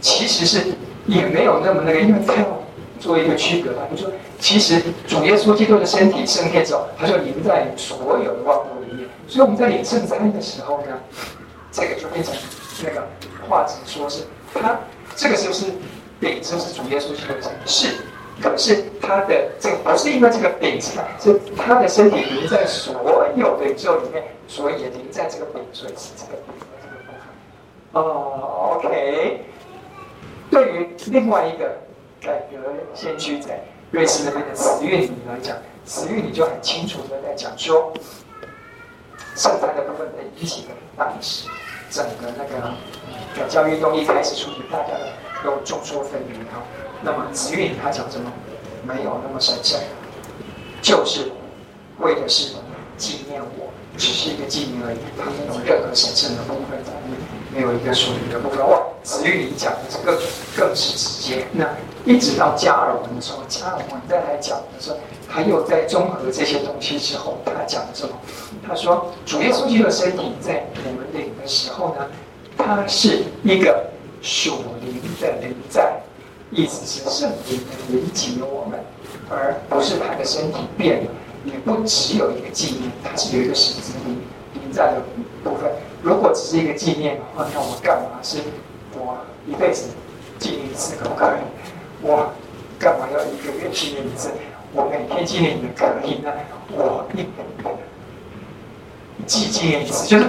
其实是也没有那么那个，因为他要做一个区隔。他就说，其实主耶稣基督的身体升天之后，他就临在所有的万物里面。所以我们在领圣餐的时候呢，这个就变成那个话只说是他这个是不是饼就是主耶稣基督的身体？是。可是他的这个不是因为这个饼子，是他的身体凝在所有的宇宙里面，所以也凝在这个饼，所以是这个饼的这个部分。哦，OK。对于另外一个改革先驱在瑞士那边的慈运理来讲，慈运理就很清楚的在讲说，圣餐的部分的引起当时整个那个改教运动一开始出现，大家都众说纷纭哈。那么子运他讲什么？没有那么神圣，就是为的是纪念我只是一个纪念而已，它没有任何神圣的部分在里面，没有一个属灵的部分。哇，子玉里讲的这个更是直接。那一直到加尔文的时候，加尔文再来讲的时候，还有在综合这些东西之后，他讲的什么？他说，主耶稣基督的身体在我们领的时候呢，它是一个属灵的灵在，意思是圣灵的连接我们，而不是他的身体变了。也不只有一个纪念，它是有一个实质的临在的部分。如果只是一个纪念的话，那我干嘛是我一辈子纪念一次可不可以？我干嘛要一个月纪念一次？我每天纪念也可以呢？我一季纪念一次，就是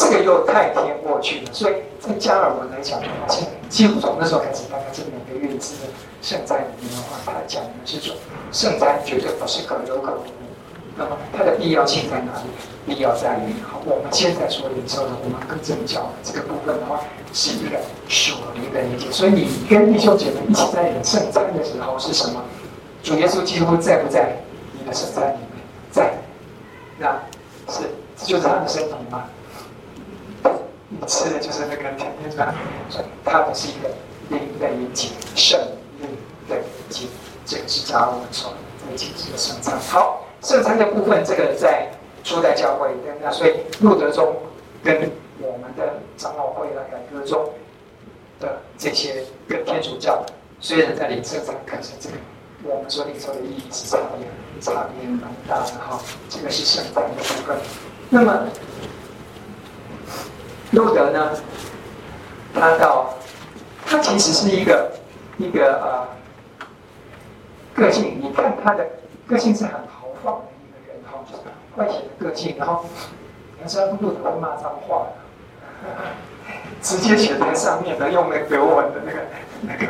这个又太偏过去了。所以在加尔文来讲的话，现几乎从那时候开始，大概这两个月之的圣餐里面的话，他讲的是说。圣餐绝对不是可有可无，那么它的必要性在哪里？必要在于，好，我们现在所领受的，我们更正教的这个部分的话，是一个属灵的理解。所以你跟弟兄姐妹一起在领圣餐的时候是什么？主耶稣基督在不在你的圣餐里面？在，那是就是他的身体吗？你吃的就是那个天天饭，所以它不是一个灵的理解，圣灵的理解。这个是加尔文说的，这个圣餐。好，圣餐的部分，这个在初代教会，那所以路德宗跟我们的长老会的改革宗的这些跟天主教，虽然在领圣餐，可是这个我们所领受的意义是差别差别蛮大的哈。这个是圣餐的部分。那么路德呢，他到他其实是一个一个呃。个性，你看他的个性是很豪放的一个人哈，就是外显的个性，然后，有时候路德会骂脏话的，直接写在上面的，用那个德文的那个那个，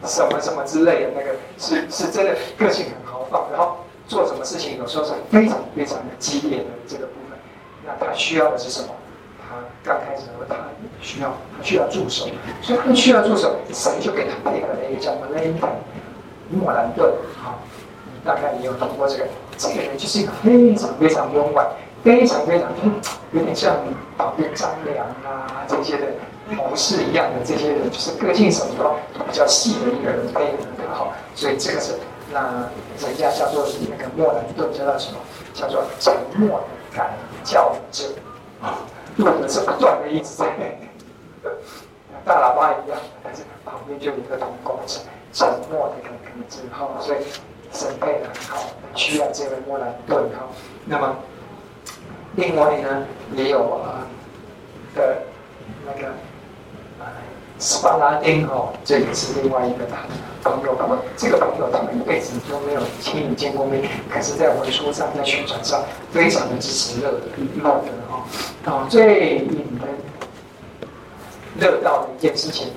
[laughs] 什么什么之类的那个，是是真的个性很豪放，然后做什么事情有时候是非常非常的激烈的这个，那他需要的是什么？他刚开始的时候，他需要需要助手，所以他需要助手，谁就给他配合了一个叫莫兰顿，莫兰顿，好，你大概也有听过这个，这个人就是一个非常非常温婉，非常非常有点像旁边张良啊这些的谋士一样的这些人，就是个性什么比较细的一个人，配合的好，所以这个是那人家叫做那个莫兰顿叫做什么？叫做沉默的感教者啊。路德是不断的一直在大喇叭一样，但是旁边就有一个同工，沉默的可能之后，所以准备的很好，需要这位莫兰顿哈。那么另外呢，也有啊的那个啊斯巴拉丁哈，这也是另外一个朋友。那么这个朋友他们一辈子都没有亲眼见过面，可是在文书上、在宣传上，非常的支持乐乐德哈。啊，最引人乐道的一件事情，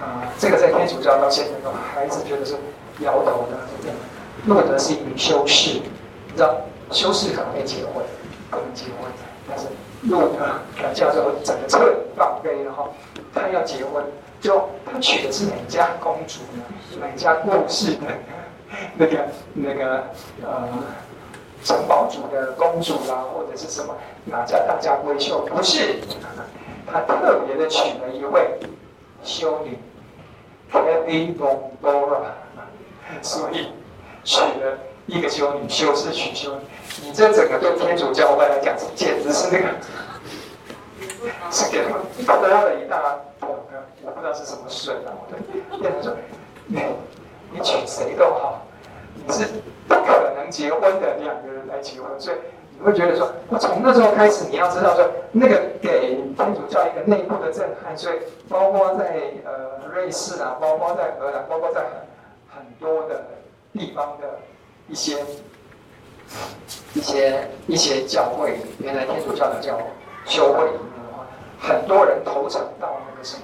啊，这个在天主教到现在都还是觉得是摇头的。诺德是一名修士，你知道，修士可能会结婚，可能结婚，但是路德他叫做整个彻底放飞，然后他要结婚，就他娶的是哪家公主呢？哪家过世的那个那个呃。城堡主的公主啦、或者是什么哪家大家闺秀？不是，他特别的娶了一位修女，Kathy Bondora，所以娶了一个修女，修是娶修女。你这整个对天主教会来讲，简直是那个，是给他们多了一大桶的，我不知道是什么水啊。我变成说，你你娶谁都好，你是。不可能结婚的两个人来结婚，所以你会觉得说，我从那时候开始，你要知道说，那个给天主教一个内部的震撼，所以包括在呃瑞士啊，包括在荷兰，包括在很很多的地方的一些一些一些教会，原来天主教的教修会，很多人投诚到那个什么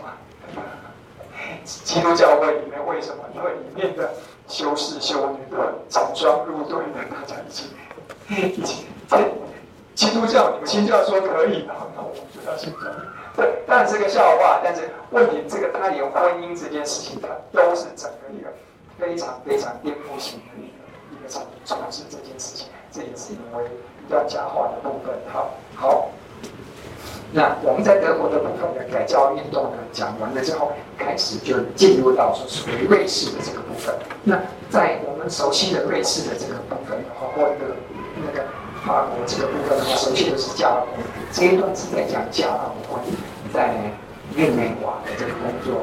基督教会里面，为什么？因为里面的。修士修女的整装入队的，大家一起一起。基督教，你们新教说可以，然后我就要信教。对，当然是个笑话，但是问题这个他连婚姻这件事情，他都是整个一个非常非常颠覆性的个重重视这件事情，这也是因为一段佳话的部分。好，好。那我们在德国的部分的改教运动呢，讲完了之后，开始就进入到说属于瑞士的这个部分。那在我们熟悉的瑞士的这个部分的话，或者那个法国这个部分的话，熟悉的是加尔。这一段是在讲加尔文在日内瓦的这个工作。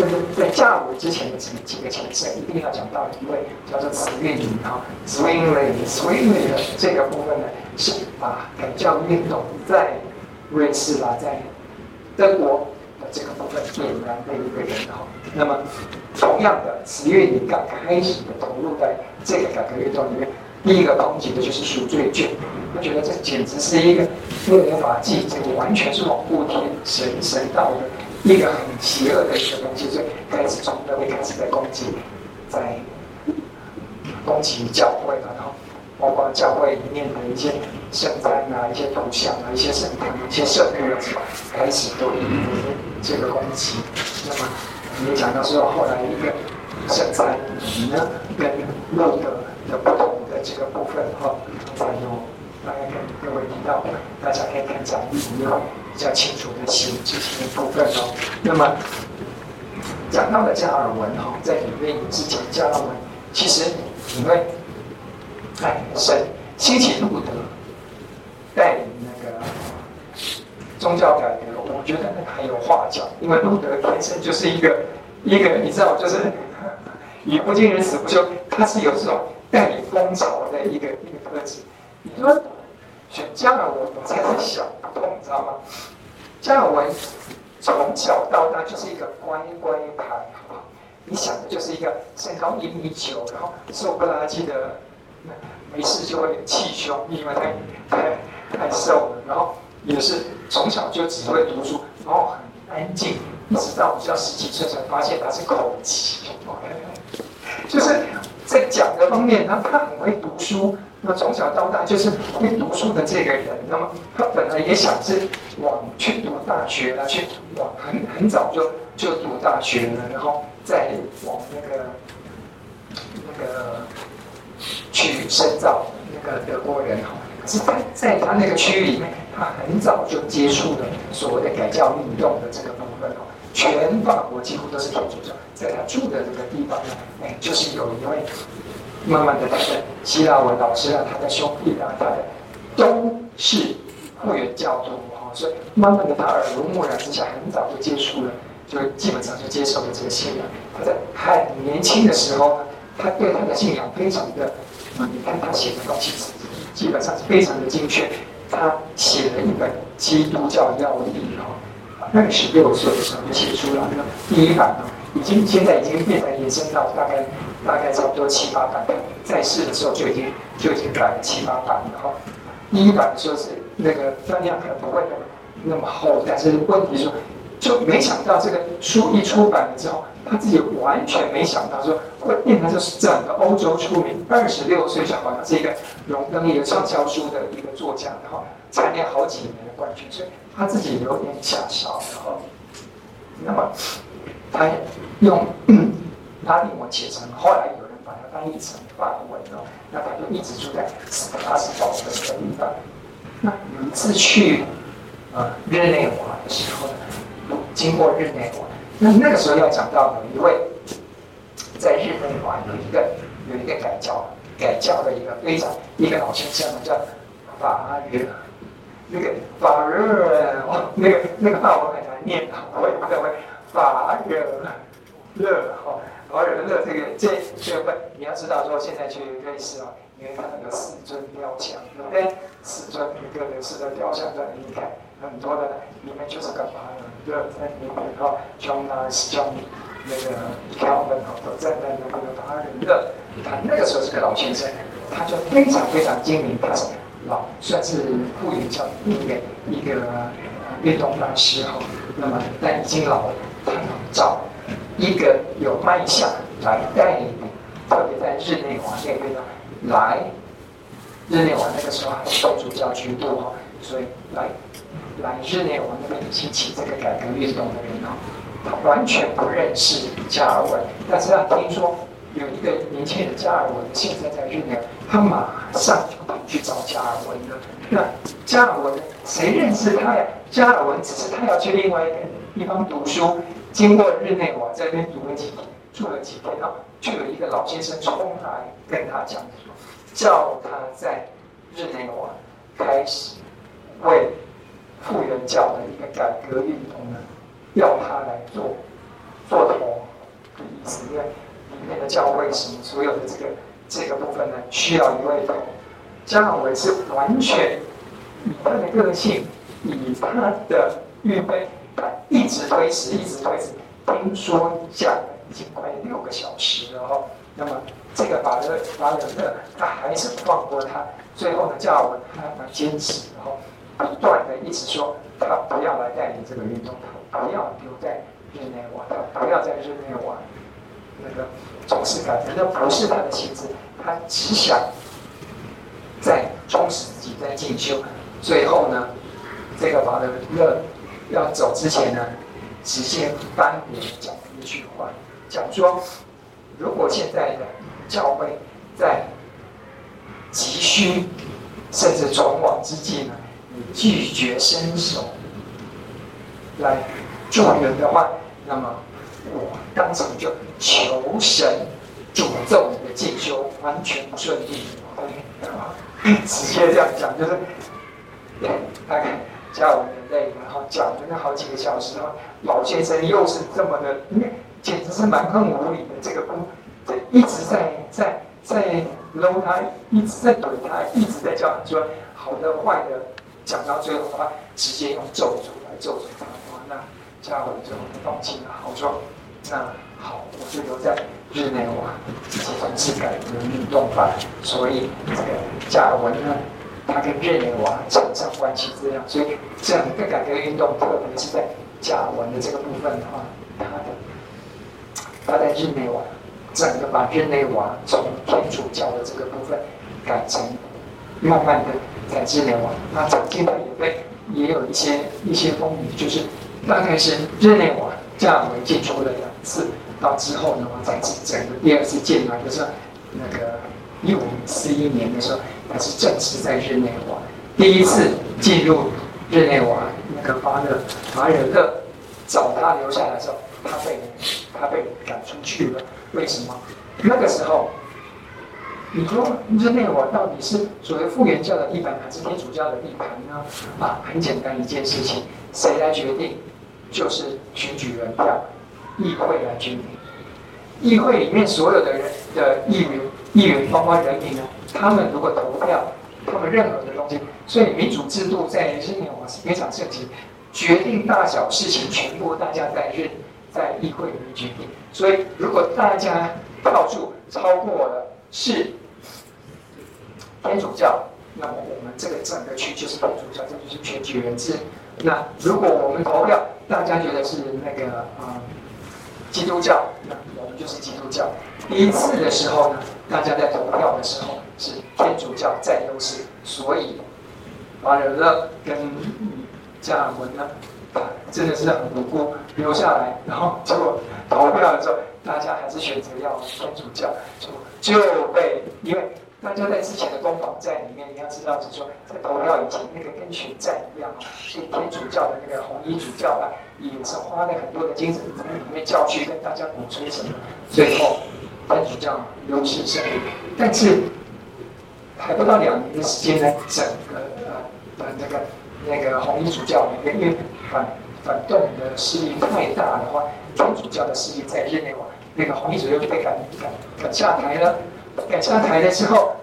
就是在加尔文之前的几几个前身，一定要讲到一位叫做慈运理啊，Zwingli Zwingli 的这个部分呢，是把改教运动在瑞士啦，在德国的这个部分点燃的一个人哈。那么，同样的，慈运理刚开始的投入在这个改革运动里面，第一个攻击的就是赎罪券。他觉得这简直是一个律法纪，这个完全是罔顾天神神道的一个很邪恶的一个东西，所以开始从那边开始在攻击，在攻击教会了，然后包括教会里面的一些。圣餐啊，一些图像啊，一些圣堂，一些圣物啊，开始都这个攻击。那么也讲到说，后来一个圣餐呢，跟路德的不同的这个部分哈，才有大概跟各位提到，大家可以看讲义里面比较清楚的写这些部分哦。那么讲到了加尔文哈，在里面之前，加尔文其实因为哎神兴起路德。带领那个宗教改革，我觉得那个还有话讲，因为路德天生就是一个一个，你知道，就是 [laughs] 语不惊人死不休，他是有这种带领风潮的一个一个特质。你说选加尔文，我才是想不通，你知道吗？加尔文从小到大就是一个乖乖牌，好不好？你想的就是一个身高一米九，然后瘦不拉几的，没事就会气胸，因为太太。太瘦了，然后也是从小就只会读书，然后很安静，一直到比较十几岁才发现他是口疾。[laughs] 就是在讲的方面，他他很会读书，那从小到大就是会读书的这个人。那么他本来也想是往去读大学了，去往很很早就就读大学了，然后再往那个那个去深造那个德国人哈。是在在他那个区域里面，他很早就接触了所谓的改教运动的这个部分哦。全法国几乎都是天主教，在他住的这个地方呢，哎，就是有一位慢慢的他的希腊文老师啊，他的兄弟啊，他的都是会员教徒哈，所以慢慢的他耳濡目染之下，很早就接触了，就基本上就接受了这个信仰。他在很年轻的时候呢，他对他的信仰非常的，你看他写的东西。基本上是非常的精确，他写了一本《基督教要义》二十六岁的时候就写出来了第一版，已经现在已经变成延伸到大概大概差不多七八版，在世的时候就已经就已经改了七八版了哈。第一版说是那个分量可能不会那么厚，但是问题说就没想到这个书一出版了之后。他自己完全没想到说会变成就是整个欧洲出名，二十六岁就好像是一个荣登一个畅销书的一个作家，然后蝉联好几年的冠军，所以他自己有点吓傻，然后，那么他用拉丁文写成，后来有人把它翻译成法文哦，那他就一直住在斯特拉斯堡的这个地方。那有一次去呃日内瓦的时候呢，经过日内瓦。那那个时候要讲到有一位在日内瓦有一个有一个改教改教的一个非常一个老先生叫法热，那个法热哦，那个那个法文很难念，我也不会法热热哈法热热这个这这个你要知道说现在去瑞士啊，因为它那个四尊雕像，对不对？四尊一个人四尊雕像在那里看很多的，里面就是干嘛的？对，在里面哈，从那从那个条文哈，都在那那个法人的，他那个时候是个老先生，他就非常非常精明，他是老算是复原教一个一个运动大师哈。那么但已经老了，他要找一个有卖相来带领，特别在日内瓦那边来，日内瓦那个时候还是主教居多哈，所以来。来日内瓦那边兴起这个改革运动的人啊，他完全不认识加尔文，但是他听说有一个年轻人加尔文，现在在日内，他马上去找加尔文的。那加尔文谁认识他呀？加尔文只是他要去另外一个地方读书，经过日内瓦在那边读了几天，住了几天，然后就有一个老先生冲来跟他讲说，叫他在日内瓦开始为复原教的一个改革运动呢，要他来做做头的意思，因为。里面的教会什么所有的这个这个部分呢，需要一位头。加尔文是完全以他的个性，以他的预备，他一直推迟，一直推迟。听说讲了已经快六个小时了哦。那么这个法勒法勒勒他还是放过他。最后呢，加尔文他他坚持，然后不断的一直说他不要来带领这个运动，他不要留在日内瓦，他不要在日内瓦。那个总是感觉那不是他的性质，他只想在充实自己，在进修。最后呢，这个巴勒勒要走之前呢，直接颁别讲了一句话，讲说：如果现在的教会在急需甚至存亡之际呢，你拒绝伸手来助人的话，那么。我当场就求神诅咒你的进修完全不顺利，直接这样讲，就是大概加我的泪，然后讲了那好几个小时，然后老先生又是这么的，简直是蛮横无理的，这个工，这一直在在在搂他，一直在怼他，一直在叫他说好的坏的，讲到最后的话，直接用咒诅来咒诅他，那加我最后放弃了，好说。那好，我就留在日内瓦自己从事改革运动吧。所以这个加文呢，他跟日内瓦扯上关系这样。所以整个改革运动，特别是在加文的这个部分的话，他的他在日内瓦，整个把日内瓦从天主教的这个部分改成，慢慢的在日内瓦，那曾经他也被也有一些一些风雨，就是大概是日内瓦。加尔文进出了两次，到之后呢，我再次整个第二次进来就是，那个一五四一年的时候，他是正式在日内瓦。第一次进入日内瓦，那个巴勒巴尔勒找他留下来的时候，他被他被赶出去了。为什么？那个时候，你说日内瓦到底是所谓复原教的地盘，还是天主教的地盘呢？啊，很简单一件事情，谁来决定？就是选举人票，议会来决定。议会里面所有的人的议员、议员包括人民呢，他们如果投票，他们任何的东西，所以民主制度在日内瓦是非常盛行，决定大小事情全部大家在任在议会里面决定。所以如果大家票数超过了是天主教，那么我们这个整个区就是天主教，这就是选举人制。那如果我们投票，大家觉得是那个啊、基督教，那我们就是基督教。第一次的时候呢，大家在投票的时候是天主教占优势，所以巴尔勒跟加尔文呢，真的是很无辜留下来，然后结果投票的时候，大家还是选择要天主教，就就被因为。大家在之前的攻防战里面，你要知道，是说在投票以前，那个跟选战一样，是天主教的那个红衣主教啊，也是花了很多的精神在里面教训，跟大家鼓吹什么，最后天主教优势胜利。但是还不到两年的时间呢，整个呃呃那个那个红衣主教里面，因为反反动的势力太大的话，天主教的势力在日内瓦，那个红衣主教就被赶赶赶下台了。改下台了之后，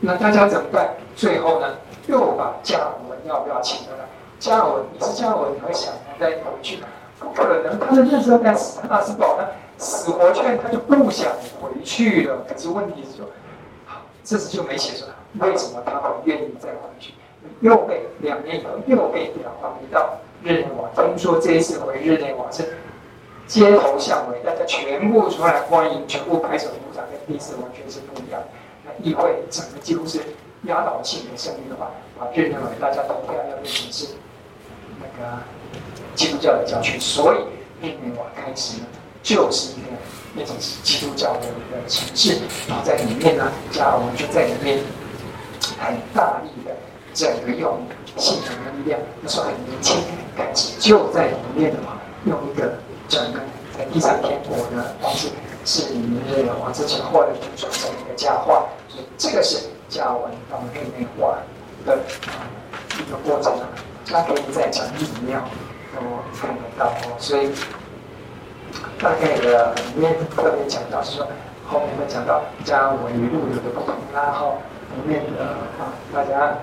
那大家怎么办？最后呢，又把加尔文要不要请回来？加尔文，你是加尔文，你会想再回去？不可能，他的认识在死阿斯堡，他死活劝他就不想回去了。可是问题是说，好，这次就没写出来，为什么他会愿意再回去？又被两年以后又被调回到日内瓦。听说这一次回日内瓦是。街头巷尾，大家全部出来欢迎，全部拍手鼓掌，跟第一次完全是不一样。那议会整个几乎是压倒性的胜利的话，啊，日内瓦大家投票要变成是那个基督教的教区，所以日内瓦开始呢就是一个那种基督教的一个城市，然后在里面呢，加尔文就在里面很大力的整个用信仰的力量，那时候很年轻，开始就在里面的话，用一个整个在地上天国的方式，是里面的往这前后的传承一个佳话，所以这个是加尔文到内内化的一个过程啊，他可以在讲义里面都看得到哦，所以。大概的里面特别讲到是说，后面会讲到加文与路有的不同，然后里面的啊，大家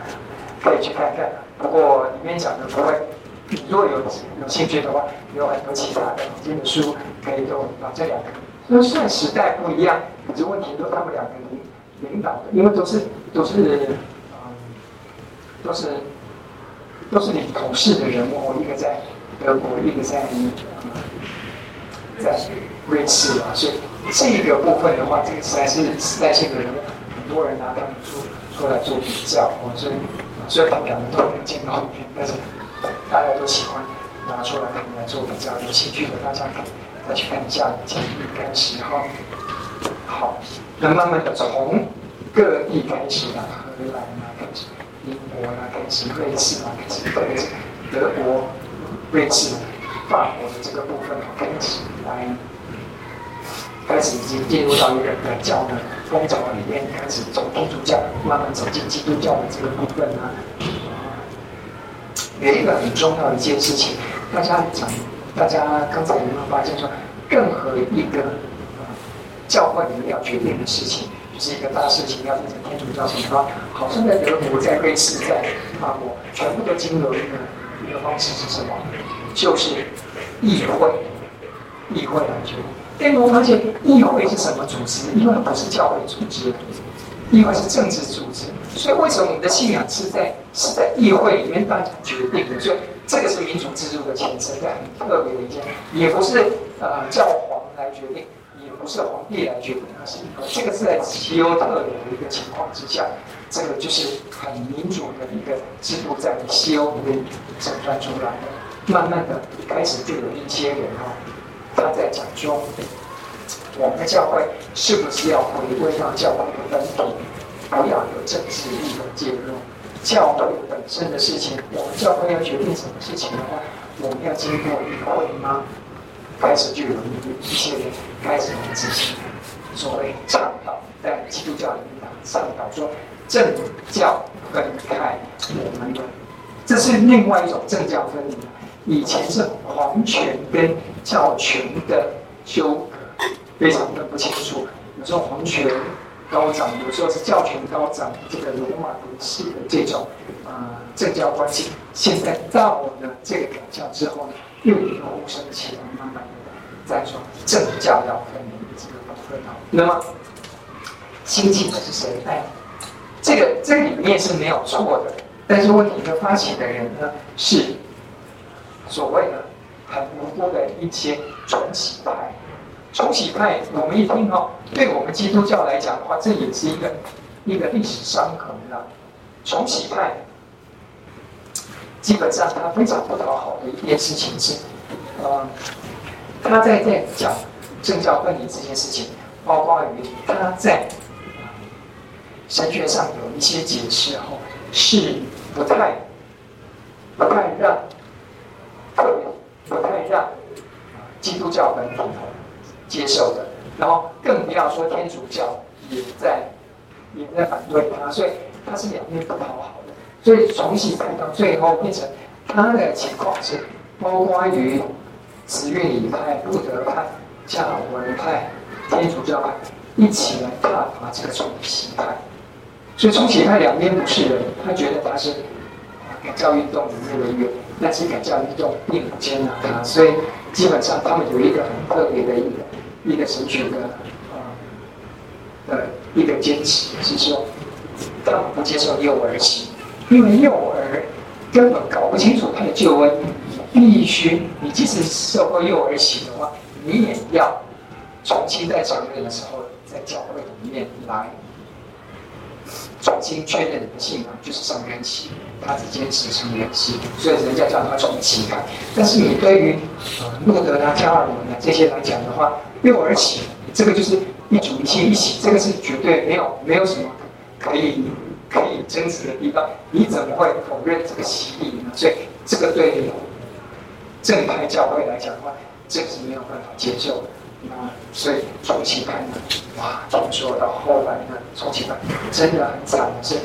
可以去看看。不过里面讲的不会，如果有有兴趣的话，有很多其他的坊间的书可以都把这两个，虽然时代不一样，可是问题都他们两个领领导的，因为都是都是嗯，都是都是领头事的人物，一个在德国，一个在。在瑞士啊，所以这个部分的话，这个实在是时代性的人物，很多人拿他们出出来做比较，所以虽然他们两个都没有见到面，但是大家都喜欢拿出来跟来做比较。有兴趣的大家可以再去看一下建立开始哈。好，那慢慢的从各地开始啊，荷兰啊开始，英国啊开始，瑞士啊开始，德国、瑞士。法国的这个部分开始来，开始已经进入到一个的教的风潮里面，开始从天主教慢慢走进基督教的这个部分呢。有一个很重要的一件事情，大家讲，大家刚才有没有发现说，任何一个教会里面要决定的事情，就是一个大事情要变成天主教情况，好像在德国、在瑞士、在法国，全部都经由一个一个方式是什么？就是议会，议会来决定。但我发现议会是什么组织？议会不是教会组织，议会是政治组织。所以为什么我们的信仰是在是在议会里面大家决定的？所以这个是民主制度的前身，很特别的一件。也不是呃教皇来决定，也不是皇帝来决定，而是一个这个是在西欧特有的一个情况之下，这个就是很民主的一个制度，在西欧里面呈现出来的。慢慢的开始就有一些人哈，他在讲说，我们的教会是不是要回归到教会的本体，不要有政治力的介入？教会本身的事情，我们教会要决定什么事情的话，我们要经过议会吗？开始就有一些人开始来执行，所谓倡导，在基督教里面倡导说政教分开，我们的这是另外一种政教分离。以前是皇权跟教权的纠葛，非常的不清楚。有时候皇权高涨，有时候是教权高涨，这个罗马的式的这种啊、呃、政教关系。现在到了这个改教之后呢，又一个呼声起来，慢慢的在说政教要分离这个部分。那么兴起的是谁？哎，这个这个里面是没有错的，但是问题的发起的人呢是。所谓的很无辜的一些传奇派，重启派，我们一听哦，对我们基督教来讲的话，这也是一个一个历史伤痕了。重启派基本上他非常不讨好的一件事情是，呃，他在在讲政教分离这件事情，包括于他在神学上有一些解释后，是不太不太让。特别不太让基督教本体接受的，然后更不要说天主教也在也在反对他，所以他是两面不讨好的。所以重洗派到最后变成他的情况是，包括于慈运理派、路德派、加尔文派、天主教派一起来挞伐这个重洗派。所以重洗派两边不是人，他觉得他是改教运动里面的一个。但是改教运动并不接纳他，所以基本上他们有一个很特别的一个一个神学的啊的一个坚持，是说但我不接受幼儿洗，因为幼儿根本搞不清楚他的救恩，必须你即使受过幼儿洗的话，你也要重新在成人的时候在教会里面来重新确认你的信仰，就是上元期，他只坚持成元期，所以人家叫他重启派。但是你对于呃路德啊、加尔文啊这些来讲的话，幼儿期这个就是一主一妻一起，这个是绝对没有没有什么可以可以争执的地方。你怎么会否认这个洗礼呢？所以这个对正派教会来讲的话，这个是没有办法接受的。那所以重启派呢，哇，听说到后来呢，重启派真的很惨是，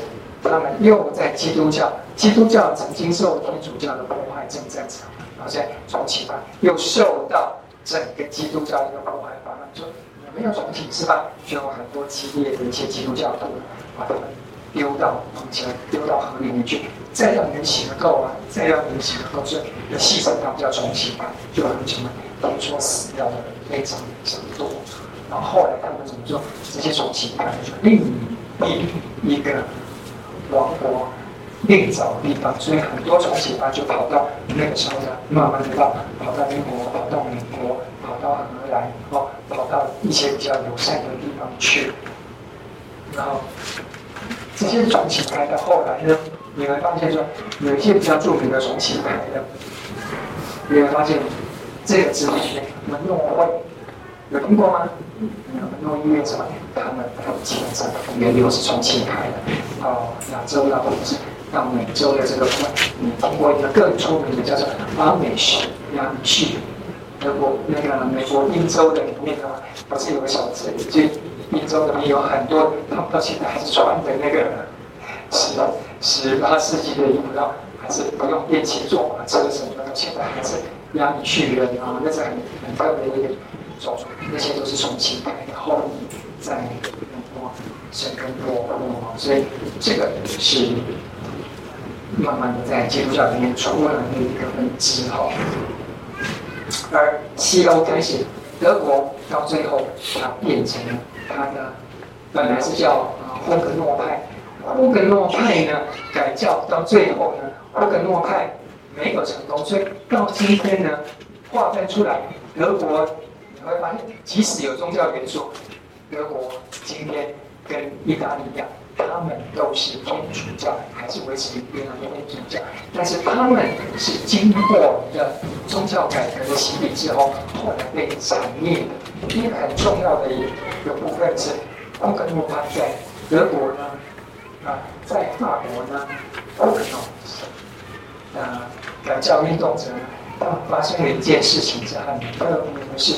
他们又在基督教，基督教曾经受天主教的迫害正在场，然后现在重启吧又受到整个基督教的一个迫害，把他们说有没有重启是吧？就有很多激烈的一些基督教徒把他们丢到往前丢到河里面去，再让人洗个够啊，再让人洗个够，所以有戏称他们叫重启派，就很什么听说死掉的人。非常非常多，然后后来他们怎么做？直接重启派，另一一个王国另找地方，所以很多重启派就跑到那个时候呢，慢慢的到跑到英国，跑到美国，跑到荷兰，哦，跑到一些比较友善的地方去。然后这些重启派的后来呢，你会发现说，有一些比较著名的重启派的，你会发现。这个字里面，门诺会有听过吗？门诺医院什么？他们基本上原流是重启派的。哦，亚洲的或者是到美洲的这个部分，你听过一个更出名的叫做阿美什亚米逊？德国那个美国宾州的里面的话，不是有个小镇？就宾州里面有很多，他们到现在还是穿的那个十十八世纪的衣服，还是不用电器做马车什么的，现在还是。亚米逊人啊，那是很很特别的一个种，那些都是从秦代的后裔，在很多生根落户，所以这个是慢慢的在基督教里面出来的一个分支哈。而西欧开始，德国到最后它变成了它的本来是叫啊霍格诺派，霍格诺派呢改教到最后呢，霍格诺派。没有成功，所以到今天呢，划分出来，德国我会发现，即使有宗教元素，德国今天跟意大利一样，他们都是天主教，还是维持原来的天主教，但是他们是经过的宗教改革的洗礼之后，后来被铲灭的。一个很重要的一个部分是，霍格诺派在德国呢，啊，在法国呢，霍格诺，啊。改教运动者，他们发生了一件事情，是很特别的事。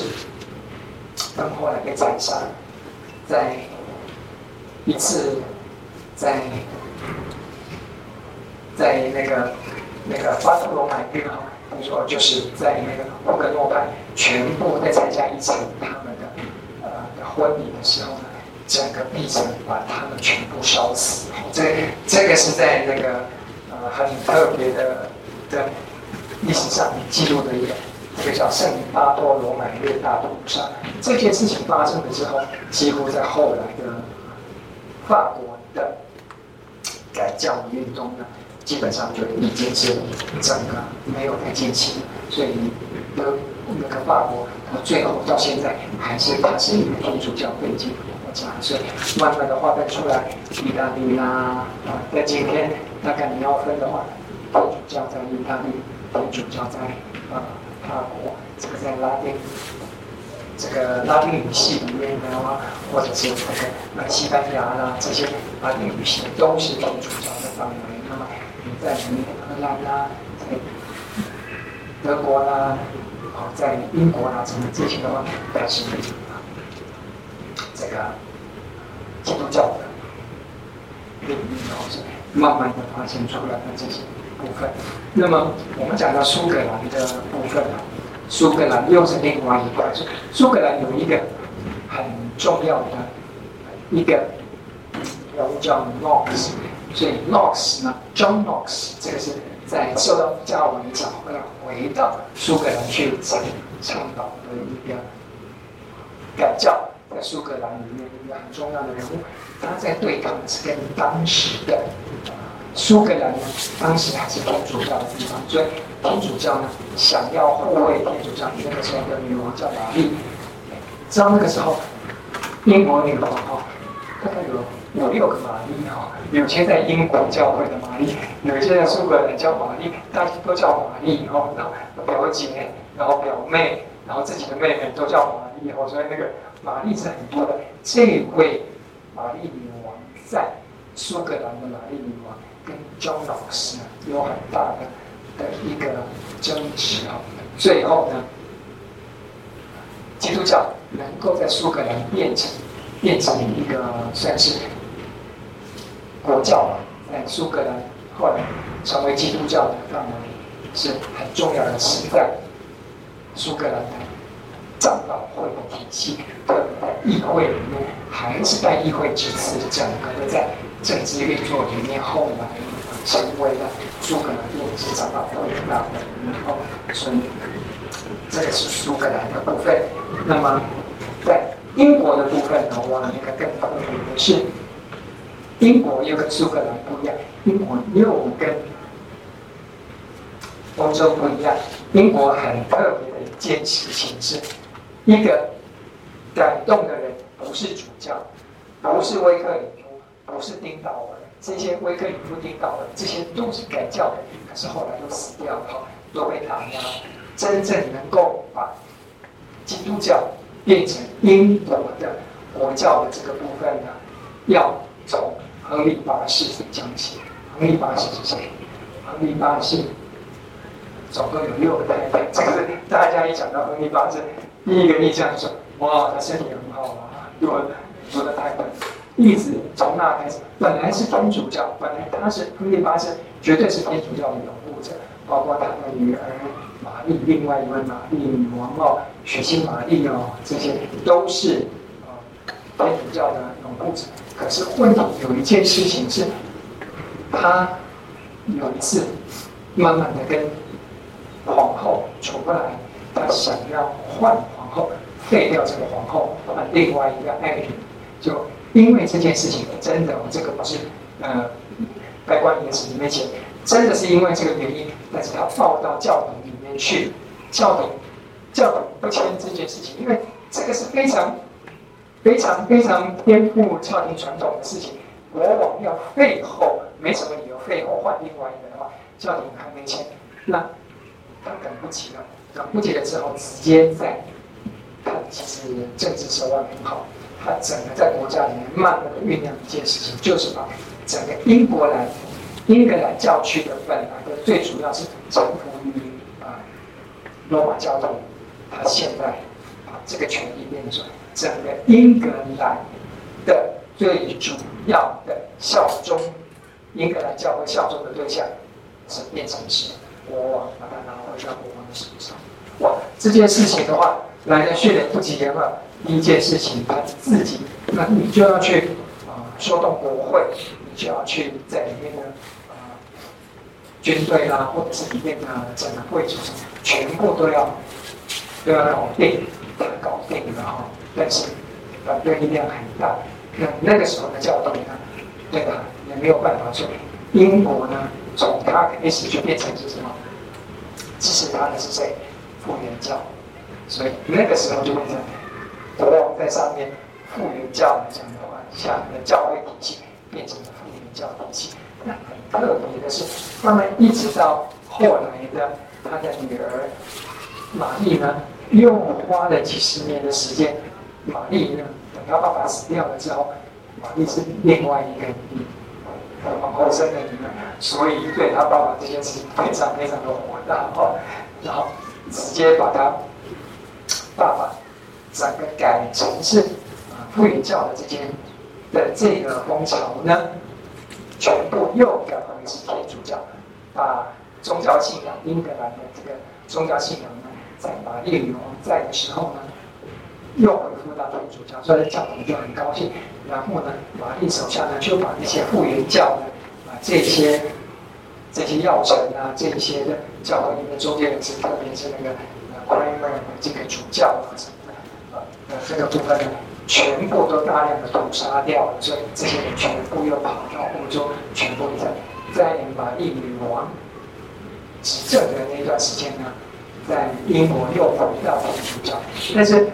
他们后来被斩杀，在一次，在在那个那个巴特罗买运哈，他说就是在那个布格诺派全部在参加一场他们的呃婚礼的时候呢，整个闭城把他们全部烧死。这这个是在那个呃很特别的。在历史上记录的一个，就叫圣巴多罗买略大屠杀。这件事情发生了之后，几乎在后来的法国的改教运动呢，基本上就已经是整个没有再进行。所以，那那个法国，最后到现在还是它是一个天主教背景的国家。所以，慢慢的划分出来，意大利啦啊，在今天大概你要分的话。天主教在意大利，天主教在呃法国，这个在拉丁，这个拉丁语系里面的话，或者是这个呃西班牙啦，这些拉丁语系都是天主教的范围。那么你在荷兰啦，在德国啦，哦，在英国啦，什么这些的话，都是这个基督教的领域，然后是慢慢的发现出来的这些。部分，那么我们讲到苏格兰的部分啊，苏格兰又是另外一块。苏格兰有一个很重要的一个人物叫 Knox，所以 Knox 呢，John Knox 这个是在受到加尔文之后回到苏格兰去倡倡导的一个改教，在苏格兰里面一个很重要的人物，他在对抗是跟当时的。苏格兰呢，当时还是天主教的地方，所以天主教呢想要护卫天主教，那个时候的女王叫玛丽。知道那个时候，英国女王哈大概有五六个玛丽哈，有些在英国教会的玛丽，有些在苏格兰叫玛丽，大家都叫玛丽哈，然后表姐，然后表妹，然后自己的妹妹都叫玛丽哈，所以那个玛丽是很多的。这位玛丽女王在苏格兰的玛丽女王跟庄老师有很大的的一个争执啊，最后呢，基督教能够在苏格兰变成变成一个算是国教吧，在苏格兰后来成为基督教的范围是很重要的，时代苏格兰的长老会的体系，的议会里面，还是在议会支持整个的在政治运作里面，后来成为了苏格兰电子长老会的大门，哦，所以这个是苏格兰的部分。那么在英国的部分呢，我们一个更特别的是，英国又跟苏格兰不一样，英国又跟欧洲不一样。英国很特别的一件事情是，一个感动的人不是主教，不是威克里，不是丁道尔，这些威克里夫、丁道尔这些都是改教的，可是后来都死掉了，都被打压。真正能够把基督教变成英国的国教的这个部分呢，要从亨利八世讲起。亨利八世是谁？亨利八世总共有六个太太。这个大家一讲到亨利八世，第一个印象说：哇，他身体很好啊，有很多的太太。一直从那开始，本来是天主教，本来他是亨利八世，绝对是天主教的拥护者，包括他的女儿。玛丽，另外一位玛丽女王哦，血腥玛丽哦，这些都是呃天主教的拥护者。可是问题有一件事情是，他有一次慢慢的跟皇后处不来，他想要换皇后，废掉这个皇后，换另外一个爱人。就因为这件事情，真的，我这个不是呃拜官野史里面写，真的是因为这个原因，但是他报到教廷。去教廷，教廷不签这件事情，因为这个是非常、非常、非常颠覆教廷传统的事情。国王要废后，没什么理由废后换另外一个的话，教廷还没签，那他等不及了，等不及了之后，直接在，他其实政治手腕很好，他整个在国家里面慢慢的酝酿一件事情，就是把整个英国兰、英格兰教区的本来的最主要是臣服于啊。罗马教廷，他现在把这个权力变成整个英格兰的最主要的效忠，英格兰教会效忠的对象是变成是国王，把它拿回到国王的手上。哇，这件事情的话，来的训练不及言了。第一件事情，他自己，那你就要去啊，说动国会，你就要去在里面呢。啊军队啦，或者是里面的整个贵族，全部都要都要搞定，搞定了哈。但是反对力量很大，那那个时候的教廷呢，对吧？也没有办法说，英国呢，从他开始就变成是什么？支持他的是谁？复原教。所以那个时候就变成国王在上面，复原教来讲的话，下面的教会体系变成了复原教体系。那很特别的是，慢慢一直到后来的他的女儿玛丽呢，又花了几十年的时间。玛丽呢，等他爸爸死掉了之后，玛丽是另外一个女皇后生的女儿，所以对他爸爸这件事情非常非常的火大哦，然后直接把他爸爸整个改成是啊复原教的这件的这个风潮呢。全部又改回是天主教，把宗教信仰英格兰的这个宗教信仰呢，在玛丽女王在的时候呢，又恢复到天主教，所以教廷就很高兴。然后呢，玛丽手下呢就把那些复原教的啊这些这些要臣啊这些的教会里面中间人士，特别是那个呃 Cranmer 这个主教啊什么这个部分呢。全部都大量的屠杀掉了，所以这些人全部又跑到欧洲，全部在在玛丽女王执政的那段时间呢，在英国又回到天主教，但是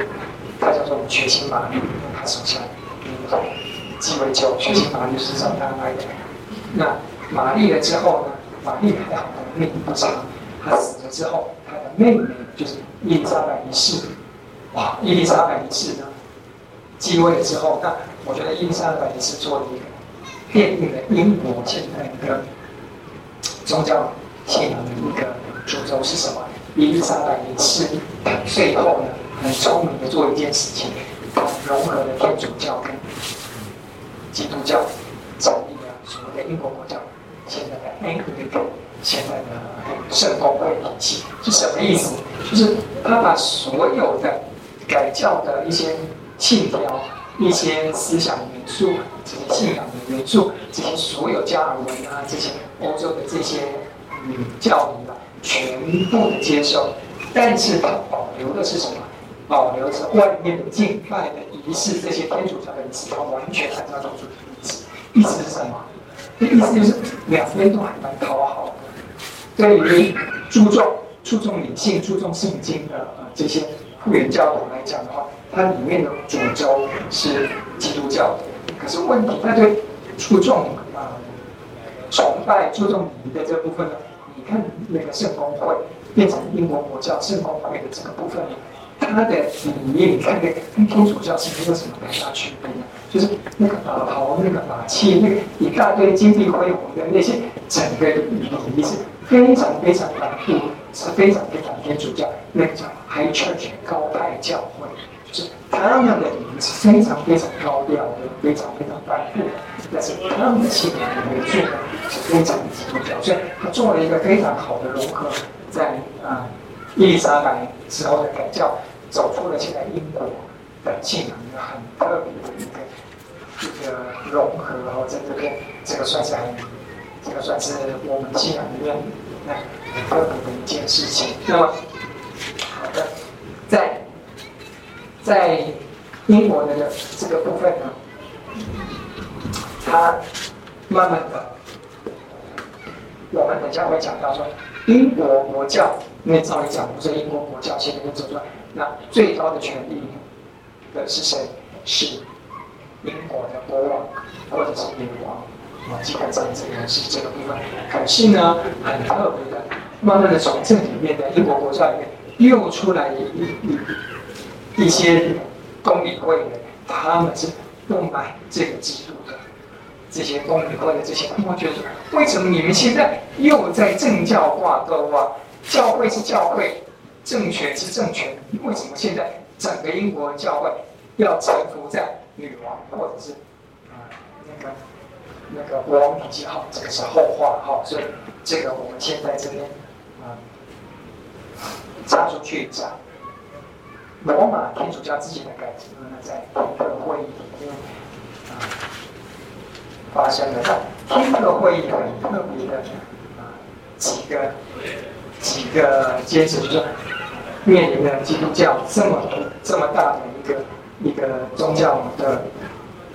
他叫做血腥玛丽，他手下，鸡尾酒，血腥玛丽是找他来的。那玛丽了之后呢？玛丽还好，命不长。她死了之后，她的妹妹就是伊丽莎白一世。哇，伊丽莎白一世呢，继位之后，那我觉得伊丽莎白一世做了一个奠定了英国现在一个宗教信仰的一个主轴是什么？伊丽莎白一世，最后呢，很聪明的做一件事情，融合了天主教跟基督教，成立了所谓的英国国教，现在的 a n g l i c 现在的圣公会体系是什么意思？就是他把所有的改教的一些信条、一些思想元素、这些信仰的元素、这些所有加尔文啊，这些欧洲的这些嗯教义啊，全部的接受，但是他保留的是什么？保留着外面的敬拜的仪式，这些天主教的仪式，他完全按照主的意思。意思是什么？意思就是两边都还蛮讨好的。对于注重注重理性、注重圣经的呃这些复原教徒来讲的话，它里面的主轴是基督教。可是问题，那对注重啊、崇拜、注重礼仪的这部分呢？你看那个圣公会变成英国国教圣公会的这个部分。它的里面，你看那个跟天主教是没有什么太大区别的，就是那个法袍、那个法器、那个一大堆金碧辉煌的那些，整个礼仪是非常非常繁复，是非常非常天主教，那个叫 High Church 高派教会，就是他们的名字非常非常高调的，非常非常繁复，但是他们的信仰的元素呢是非常基督教，所以他做了一个非常好的融合，在啊。伊丽莎白之后的改教，走出了现在英国的信仰一个很特别的一个一个融合哦，在这边这个算是很，这个算是我们信仰里面那很特别的一件事情。那么，好的，在在英国的这个部分呢，它慢慢的，我们等下会讲到说英国国教。因为照理讲，不是英国国教现在走出来，那最高的权力的是谁？是英国的国王或者是女王啊，基本上这个是这个部分。可是呢，很特别的，慢慢的从这里面的英国国教里面又出来一一些公理会的，他们是不买这个制度的。这些公理会的这些，我觉得为什么你们现在又在政教挂钩啊？教会是教会，政权是政权，为什么现在整个英国教会要臣服在女王或者是啊、那个那个国王体系？好，这个是后话哈，所以这个我们现在这边啊插出去讲，罗马天主教自己的改革呢，在天特会议里面啊发生了，天特会议很特别的啊几个。几个阶层，就是说面临了基督教这么这么大的一个一个宗教的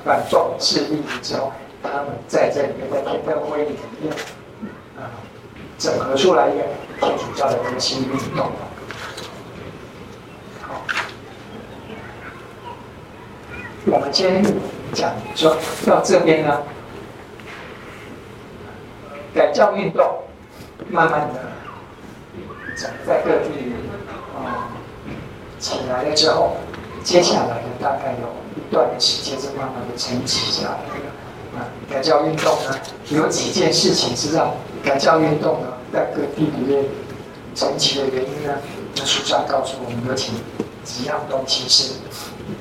反动势力之后，他们在这里面在天特会议里面啊，整合出来一个天主教的一个新运动。我们今天讲说到这边呢，改教运动慢慢的。在各地啊、嗯、起来了之后，接下来的大概有一段的时间是慢慢的沉寂下来的。啊，改教运动呢，有几件事情是让改教运动呢在各地里面沉寂的原因呢？那书上告诉我们有几几样东西是，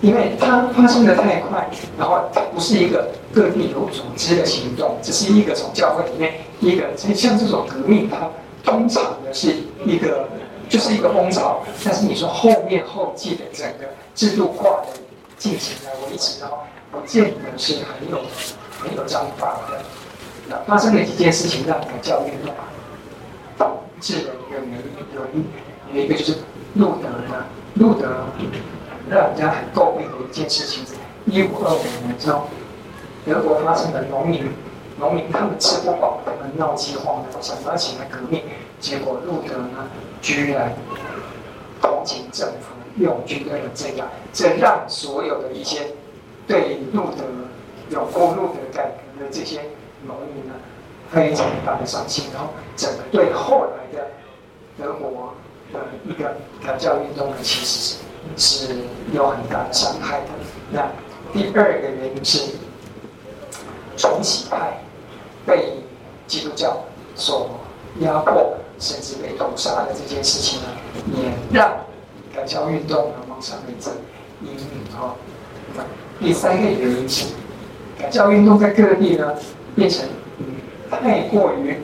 因为它发生的太快，然后它不是一个各地有组织的行动，只是一个从教会里面一个像这种革命它。通常呢是一个，就是一个风潮，但是你说后面后继的整个制度化的进行来维持的话，不见得是很有很有章法的。那发生了几件事情让改教运动导致的一个原因，有一有一个就是路德呢，路德让人家很诟病的一件事情，一五二五年之后，德国发生了农民。农民他们吃不饱，他们闹饥荒的，想要起来革命，结果路德呢，居然同情政府，用军队的这样，这让所有的一些对路德有过路德改革的这些农民呢，非常大的伤心，然后整个对后来的德国的一个改教运动呢，其实是是有很大的伤害的。那第二个原因是重洗派被基督教所压迫，甚至被屠杀的这件事情呢，也让改教运动呢蒙上了一层阴影哈。第三个原因是改教运动在各地呢变成。太过于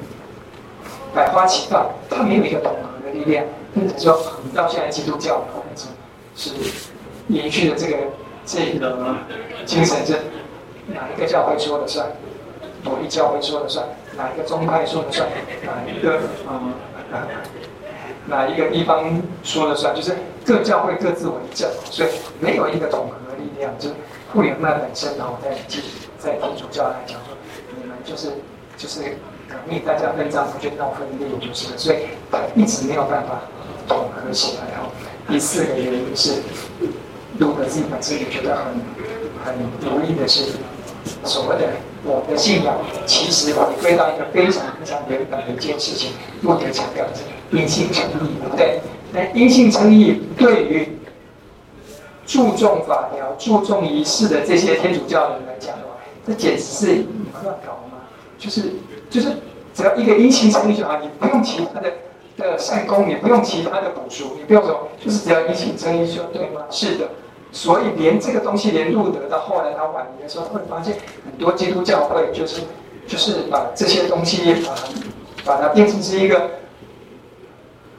百花齐放，它没有一个统合的力量。就，到现在基督教是延续的这个这个精神，是哪一个教会说了算？某一教会说了算？哪一个宗派说了算？哪一个嗯，哪一个地方说了算？就是各教会各自为政，所以没有一个统合力量。就是傅园曼本身呢，在基在天主教来讲说，你们就是。就是革命，大家分赃不均闹分裂，就是，所以一直没有办法统合起来。哈，第四个原因是，如果自己本身也觉得很很无力的是，所谓的我的信仰，其实回归到一个非常非常原本的一件事情。路德强调的因信称义，对不对？那因信称义对于注重法条、注重仪式的这些天主教人来讲的话，这简直是乱搞。就是就是，只要一个因信称义就好，你不用其他的的善功，你不用其他的补赎，你不用说，就是只要因信称义就对吗？是的，所以连这个东西，连路德到后来他晚年的时候，会发现很多基督教会就是就是把这些东西把把它变成是一个，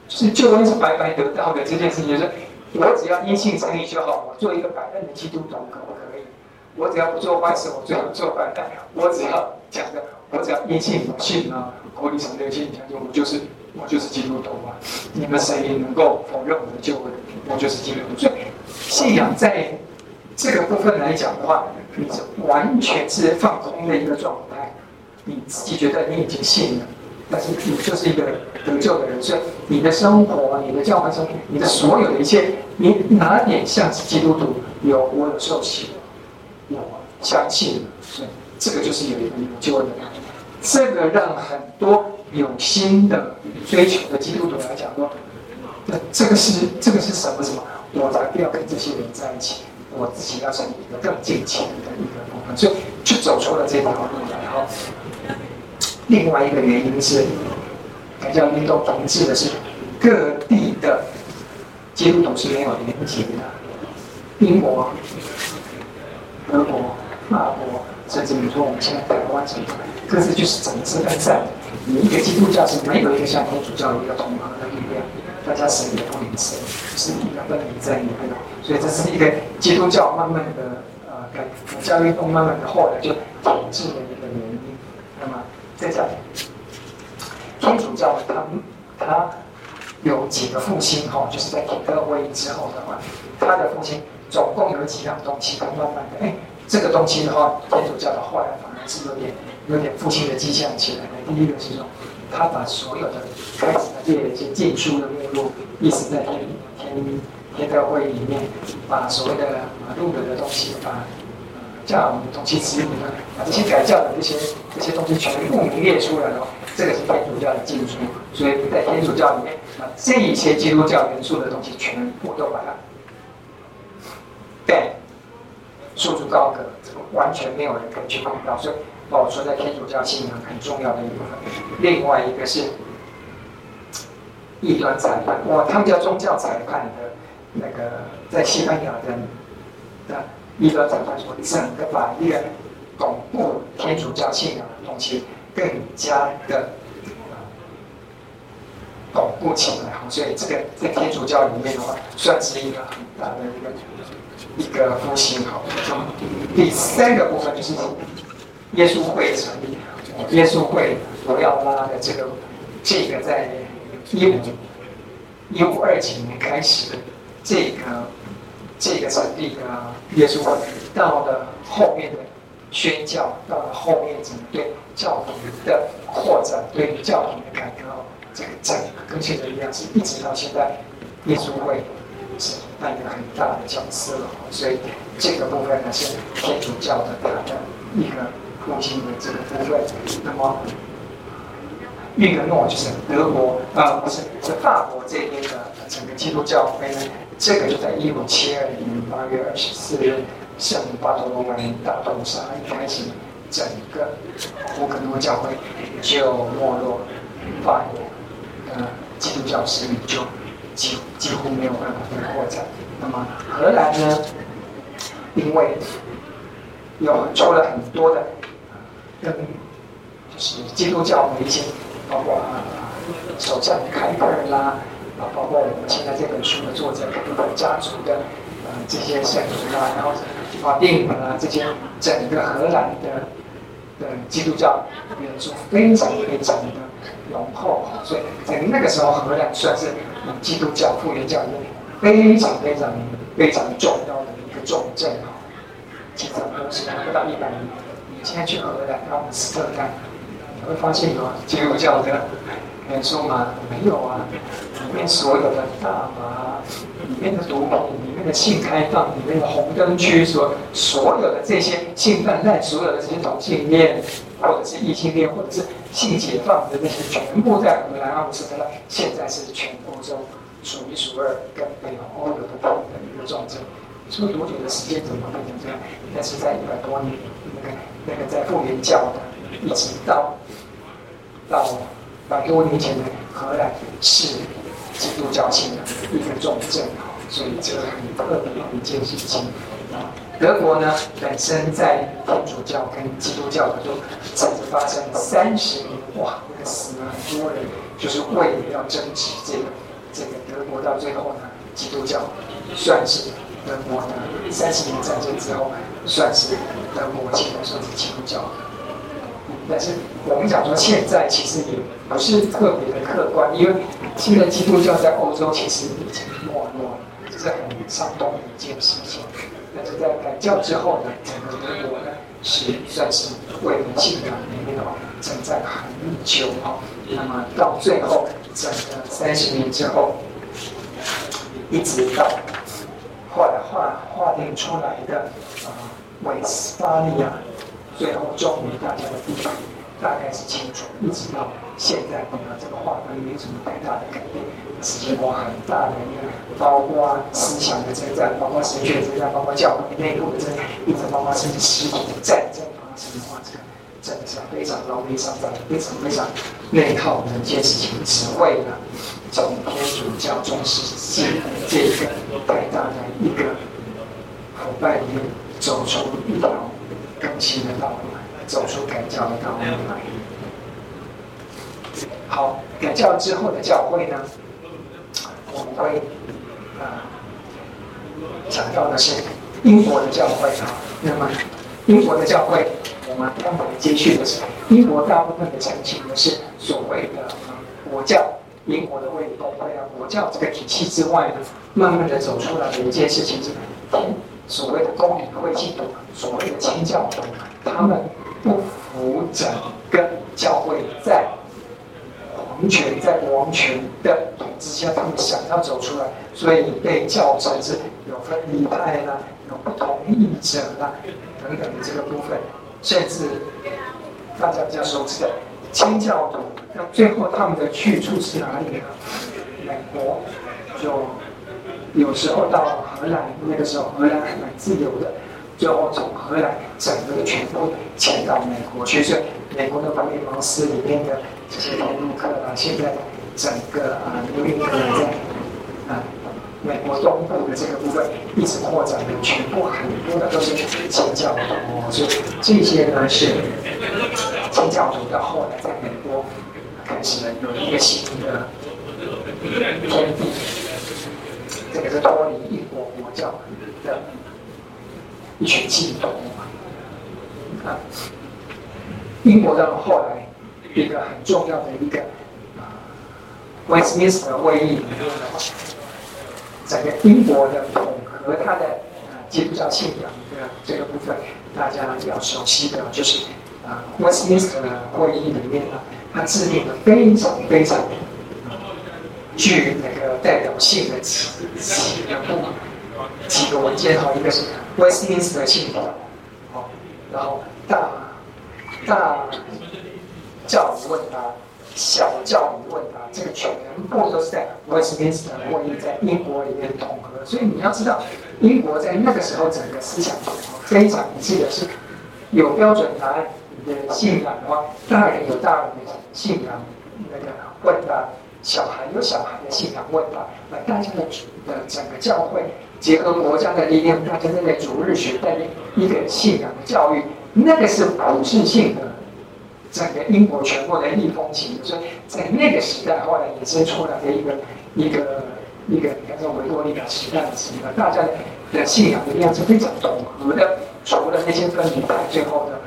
是救恩是白白得到的这件事情，就是我只要因信称义就好，我做一个白人的基督徒可不可以？我只要不做坏事，我最好做白，我只要讲的。我只要因信不信啊，口里承认信相信，我就是我就是基督徒啊！你们谁能够否认我的救恩？我就是基督徒。所以信仰在这个部分来讲的话，你是完全是放空的一个状态。你自己觉得你已经信了，但是你就是一个得救的人。所以你的生活、你的教会生活、你的所有的一切，你哪点像是基督徒？有我有受洗，我相信，所以这个就是有一个有救恩的。这个让很多有心的追求的基督徒来讲说，那这个是这个是什么什么？我才不要跟这些人在一起，我自己要成为一个更敬虔的一个部分，就就走出了这条路来。然后，另外一个原因是，改教运动统治的是各地的基督徒是没有连接的，英国、德国、法国。甚至你说我们现在台湾这个，各自就是整治分散。你一个基督教是没有一个像天主教的一个统合的力量，大家谁也不理谁，是一个分离在里面。所以这是一个基督教慢慢的呃改佛教运动慢慢的后来就统治的一个原因。那么再讲天主教的它它有几个复兴哈，就是在铁特会议之后的话，它的复兴总共有几样东西，它慢慢的哎。这个东西的话，天主教的后来反而是有点有点复兴的迹象起来的。第一个是说，他把所有的开始的列一些禁书的目录，一直在天天天在会里面，把所谓的路德的东西，把教的东西指引呢，把这些改教的这些这些东西全部名列出来了。这个是天主教的禁书，所以在天主教里面，把这一些基督教元素的东西全部都把它对。束之高阁，这个完全没有人可以去碰到，所以保存在天主教信仰很重要的一部分。另外一个是异端裁判，哇，他们叫宗教裁判的那个，在西班牙的的异端裁判说，整个法院巩固天主教信仰的东西更加的巩固起来。所以这个在天主教里面的话，算是一个很大的一个。一个复兴好，第三个部分就是耶稣会成立。耶稣会罗耀拉的这个这个在一五一五二几年开始，这个这个成立的耶稣会，到了后面的宣教，到了后面整个对教廷的扩展，对教廷的改革，这个整个更新的力量是一直到现在耶稣会。是扮演很大的角色了，所以这个部分呢是天主教的它的一个复兴的这个部分。那么，运格诺就是德国，呃，不是是法国这边的整个基督教会呢，这个就在一五七二年八月二十四日，圣巴多罗门大屠杀一开始，整个乌格诺教会就没落，法国呃基督教势力就几几乎没有办法再扩展。那么荷兰呢，因为有出了很多的跟就是基督教的一些，包括啊首相凯格尔啦，啊包括我们现在这本书的作者凯尔家族的呃这些圣徒啊，然后法定啊这些整个荷兰的的基督教元素非常非常的浓厚，所以在那个时候荷兰算是基督教复原教育非常非常非常重要的一个重镇哈，经常都是不到一百年。你现在去荷兰，阿姆斯特丹，你会发现有基督教的元素吗？没有啊，里面所有的大麻，里面的毒品，里面的性开放，里面的红灯区，所所有的这些性泛滥，所有的这些同性恋，或者是异性恋，或者是性解放的那些，全部在荷兰阿姆斯特丹，现在是全欧洲。数一数二，跟北欧有的不同的一个重镇。说多久的时间怎么变成这样？但是在一百多年，那个那个在复原教的，一直到到百多年前的荷兰是基督教性的一个重镇，所以这个很特别的一件事情。啊，德国呢本身在天主教跟基督教的都甚至发生三十年，哇，那个死了很多人，就是为了要争取这个。这个德国到最后呢，基督教算是德国的三十年战争之后，算是德国现在算是基督教。但是我们讲说现在其实也不是特别的客观，因为现在基督教在欧洲其实已经没落了，这是很伤痛的一件事情。但是在改教之后呢，整个德国呢是算是为了信仰里面哦征战很久哦，那么到最后。整个三十年之后，一直到后来划划定出来的啊，维斯巴利亚，最后终于大家的地方大概是清楚，一直到现在，我们，这个划分没有什么太大的改变，经过很大的一个，包括思想的征战，包括神学的征战，包括教会内部的征战，一直包括甚至实体的战争发生的话，这个。真的是非常劳力伤财，非常非常内耗的一件事情，只为了从天主教中世纪这个太大的一个伙伴里面走出一条更新的道路，走出改教的道路来。好，改教之后的教会呢，我们会啊讲到的是英国的教会啊，那么英国的教会。我们刚才接续的是英国大部分的成型呢，是所谓的国教，英国的卫理公会啊，国教这个体系之外呢，慢慢的走出来的一件事情是，所谓的公理会系统，所谓的清教徒，他们不服整个教会在皇权在王权的统治下，他们想要走出来，所以被教成是有分离派啦，有不同意者啦等等的这个部分。甚至大家比较熟知的清教徒，那最后他们的去处是哪里呢？美国，就有时候到荷兰，那个时候荷兰还蛮自由的，最后从荷兰整个全部迁到美国去。所以美国的福音公司里面的这些通路客啊，现在整个啊，福音可能在啊。美国东部的这个部分一直扩展的全部很多的都是清教徒，所以这些呢是清教徒到后来在美国开始了有一个新的天地，这个是脱离英国国教的一群信徒。啊，英国的后来一个很重要的一个啊，威斯敏斯特会议里面的。整个英国的统合，它的呃基督教信仰的这个部分，大家比较熟悉的就是啊，威斯敏斯特会议里面呢，它制定了非常非常具那个代表性的几几个部几个文件哈，一个是威斯敏斯特信条，好，然后大大教理问答、小教理问答，这个全部都是在威斯敏斯特会议在英国里面统合。所以你要知道，英国在那个时候整个思想非常一致的是有标准答案。的信仰的话，大人有大人的信仰那个问答，小孩有小孩的信仰问答，那大家的的整个教会结合国家的力量，大家在那主日学带领一个信仰的教育，那个是普世性的，整个英国全国的逆风起，所以在那个时代后来衍生出来的一个一个一个叫做维多利亚时代的时代，大家的信仰的力量是非常统合的，除了那些分离派，最后的。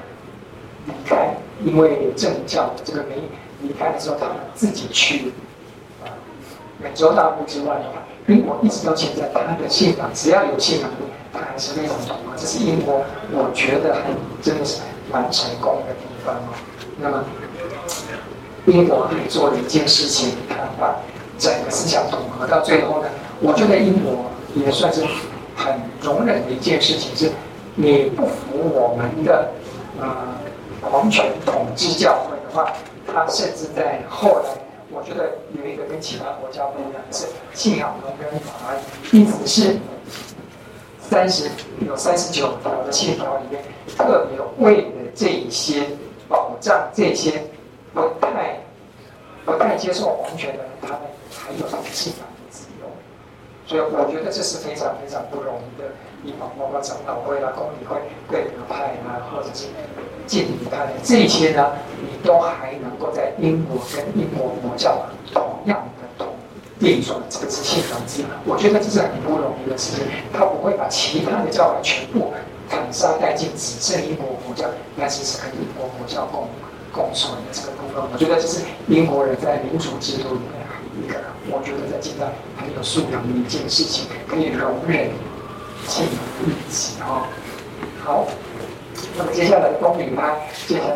离开，因为政教这个原因离开的时候，他们自己去美洲大陆之外的话，英国一直到现在，他的信仰只要有信仰，他还是非常独特。这是英国，我觉得还真的是蛮成功的地方哦。那么，英国可以做的一件事情，他把整个思想统合到最后呢，我觉得英国也算是很容忍的一件事情，是你不服我们的。呃皇权统治教会的话，他甚至在后来，我觉得有一个跟其他国家不一样是，信仰同根法案，因此是三十有三十九条的信条里面，特别为了这一些保障这些不太不太接受皇权的人，他们还有他们信仰的自由，所以我觉得这是非常非常不容易的。地方包括长老会啦、公理会、贵格派啦，或者是敬礼派这些呢，你都还能够在英国跟英国国教同样的同定说这个是信仰自由，我觉得这是很不容易的事情。他不会把其他的教派全部砍杀殆尽，只剩英国国教，那其实跟英国国教共共存的这个部分，我觉得这是英国人在民主制度里面一个，我觉得在近代很有素养的一件事情，可以容忍。信仰一起哈，好，那么接下来的公理派，接下来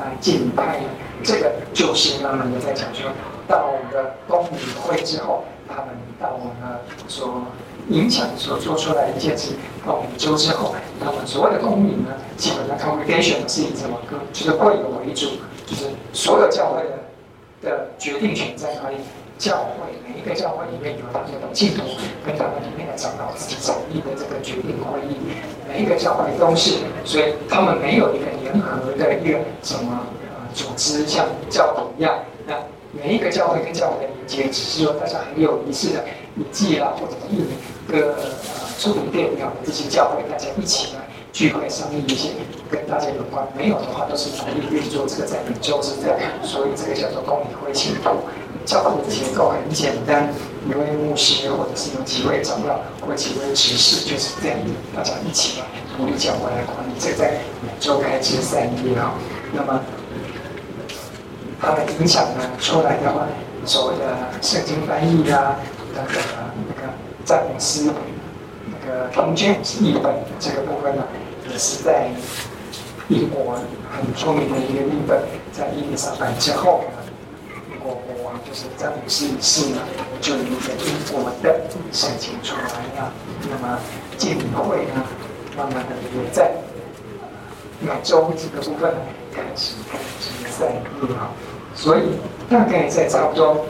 啊敬礼派，这个就是慢慢的在讲说，到了公理会之后，他们到了所影响所做出来的一件事，到美洲之后，他们所谓的公理呢，基本上 congregation 是以什么？就是会友为主，就是所有教会的的决定权在哪里？教会每一个教会里面有他们的信徒跟他们里面的长老自己成立的这个决定会议，每一个教会都是，所以他们没有一个联合的一个什么呃组织，像教会一样。那每一个教会跟教会的连接，只是说大家很有仪式的一季啦，或者一个呃出名代表的这些教会，大家一起来聚会商议一些跟大家有关。没有的话，都是独立运作。这个在美洲是这样，所以这个叫做公理会信徒。教会的结构很简单，一位牧师或者是有几位长老或几位执事，就是这样，大家一起来独立教会来管理。这在美洲开枝散叶啊。那么，他的影响呢出来的话，所谓的圣经翻译啊，那个那个詹姆斯那个平均译本这个部分呢，也是在英国很出名的一个译本，在伊丽莎白之后。就是詹姆斯一世呢，就有一个英国的申请出来了。那么敬礼会呢，慢慢的也在美洲这个部分开始开始在立好。所以大概在差不多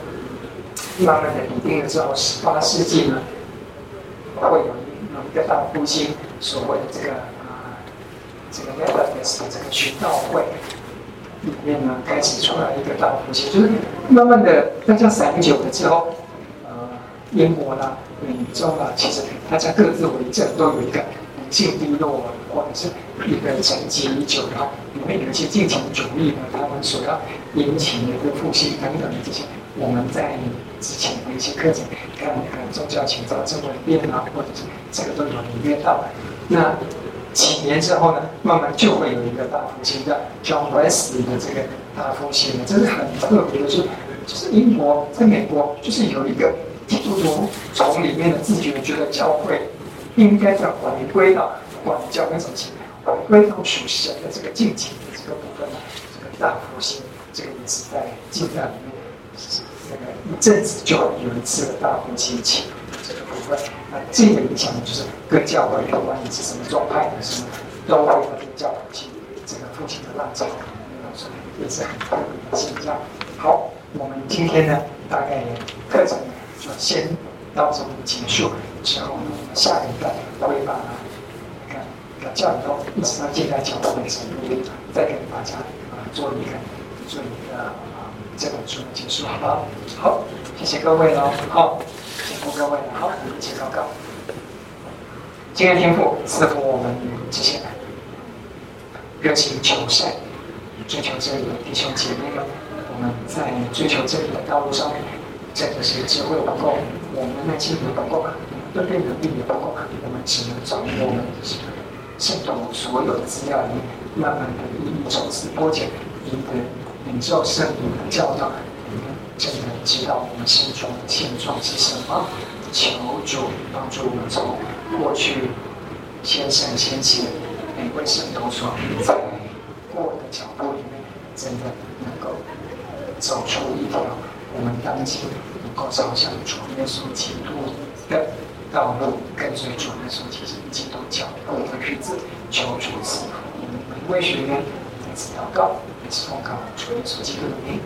慢慢的拟定了之后，十八世纪呢，会有一个大复兴，所谓的这个啊，这个 Methodist 这个殉道会。里面呢，开始出来一个大复兴，就是慢慢的大家散久了之后，呃，英国啦、美洲啦，其实大家各自为政，都有一个灵性低落，或者是一个沉寂已久，然后里面有一些禁情主义呢，他们所要引起的一个复兴等等的这些，我们在之前的一些课程看那个宗教情操正文变啊，或者是这个都有领略到，那。几年之后呢，慢慢就会有一个大复兴的叫 mers 的这个大复兴，这是很特别的，是就是英国在美国，就是有一个基督徒从里面的自觉觉得教会应该要回归到管教跟什么，回归到属神的这个境界的这个部分呢，这个大复兴，这个也是在近代里面，那个一阵子就有一次的大复兴那这个影响就是各教会不管你是什么宗派的什么，都会在这个教会去这个父亲的浪潮，也是很特别的现象。好，我们今天呢，大概课程就先到这里结束。之后呢，下一个会把那个那个教理都一直到现在讲到的程度，再给大家啊做一个做一个啊这本书的结束，好不好？好，谢谢各位喽。好，辛苦各位。好，一起祷告。今天天父赐福我们这些热情求胜、追求真理的弟兄姐妹们，我们在追求真理的道路上面，真的是智慧不够，我们的耐心也不够，我们的辨别能力也不够，我们只能掌握我们圣徒所有的资料里面，慢慢的一一抽丝剥茧，一个领受圣灵的教导，真的知道我们心中的现状是什么。求主帮助我们从过去先生先贤每位圣徒所在过的脚步里面，真的能够走出一条我们当今能够朝向主耶稣基督的道路，跟随主耶稣基督脚步的日子。求主赐福我们每位学员，在此祷告，也是奉告主耶稣基督的名。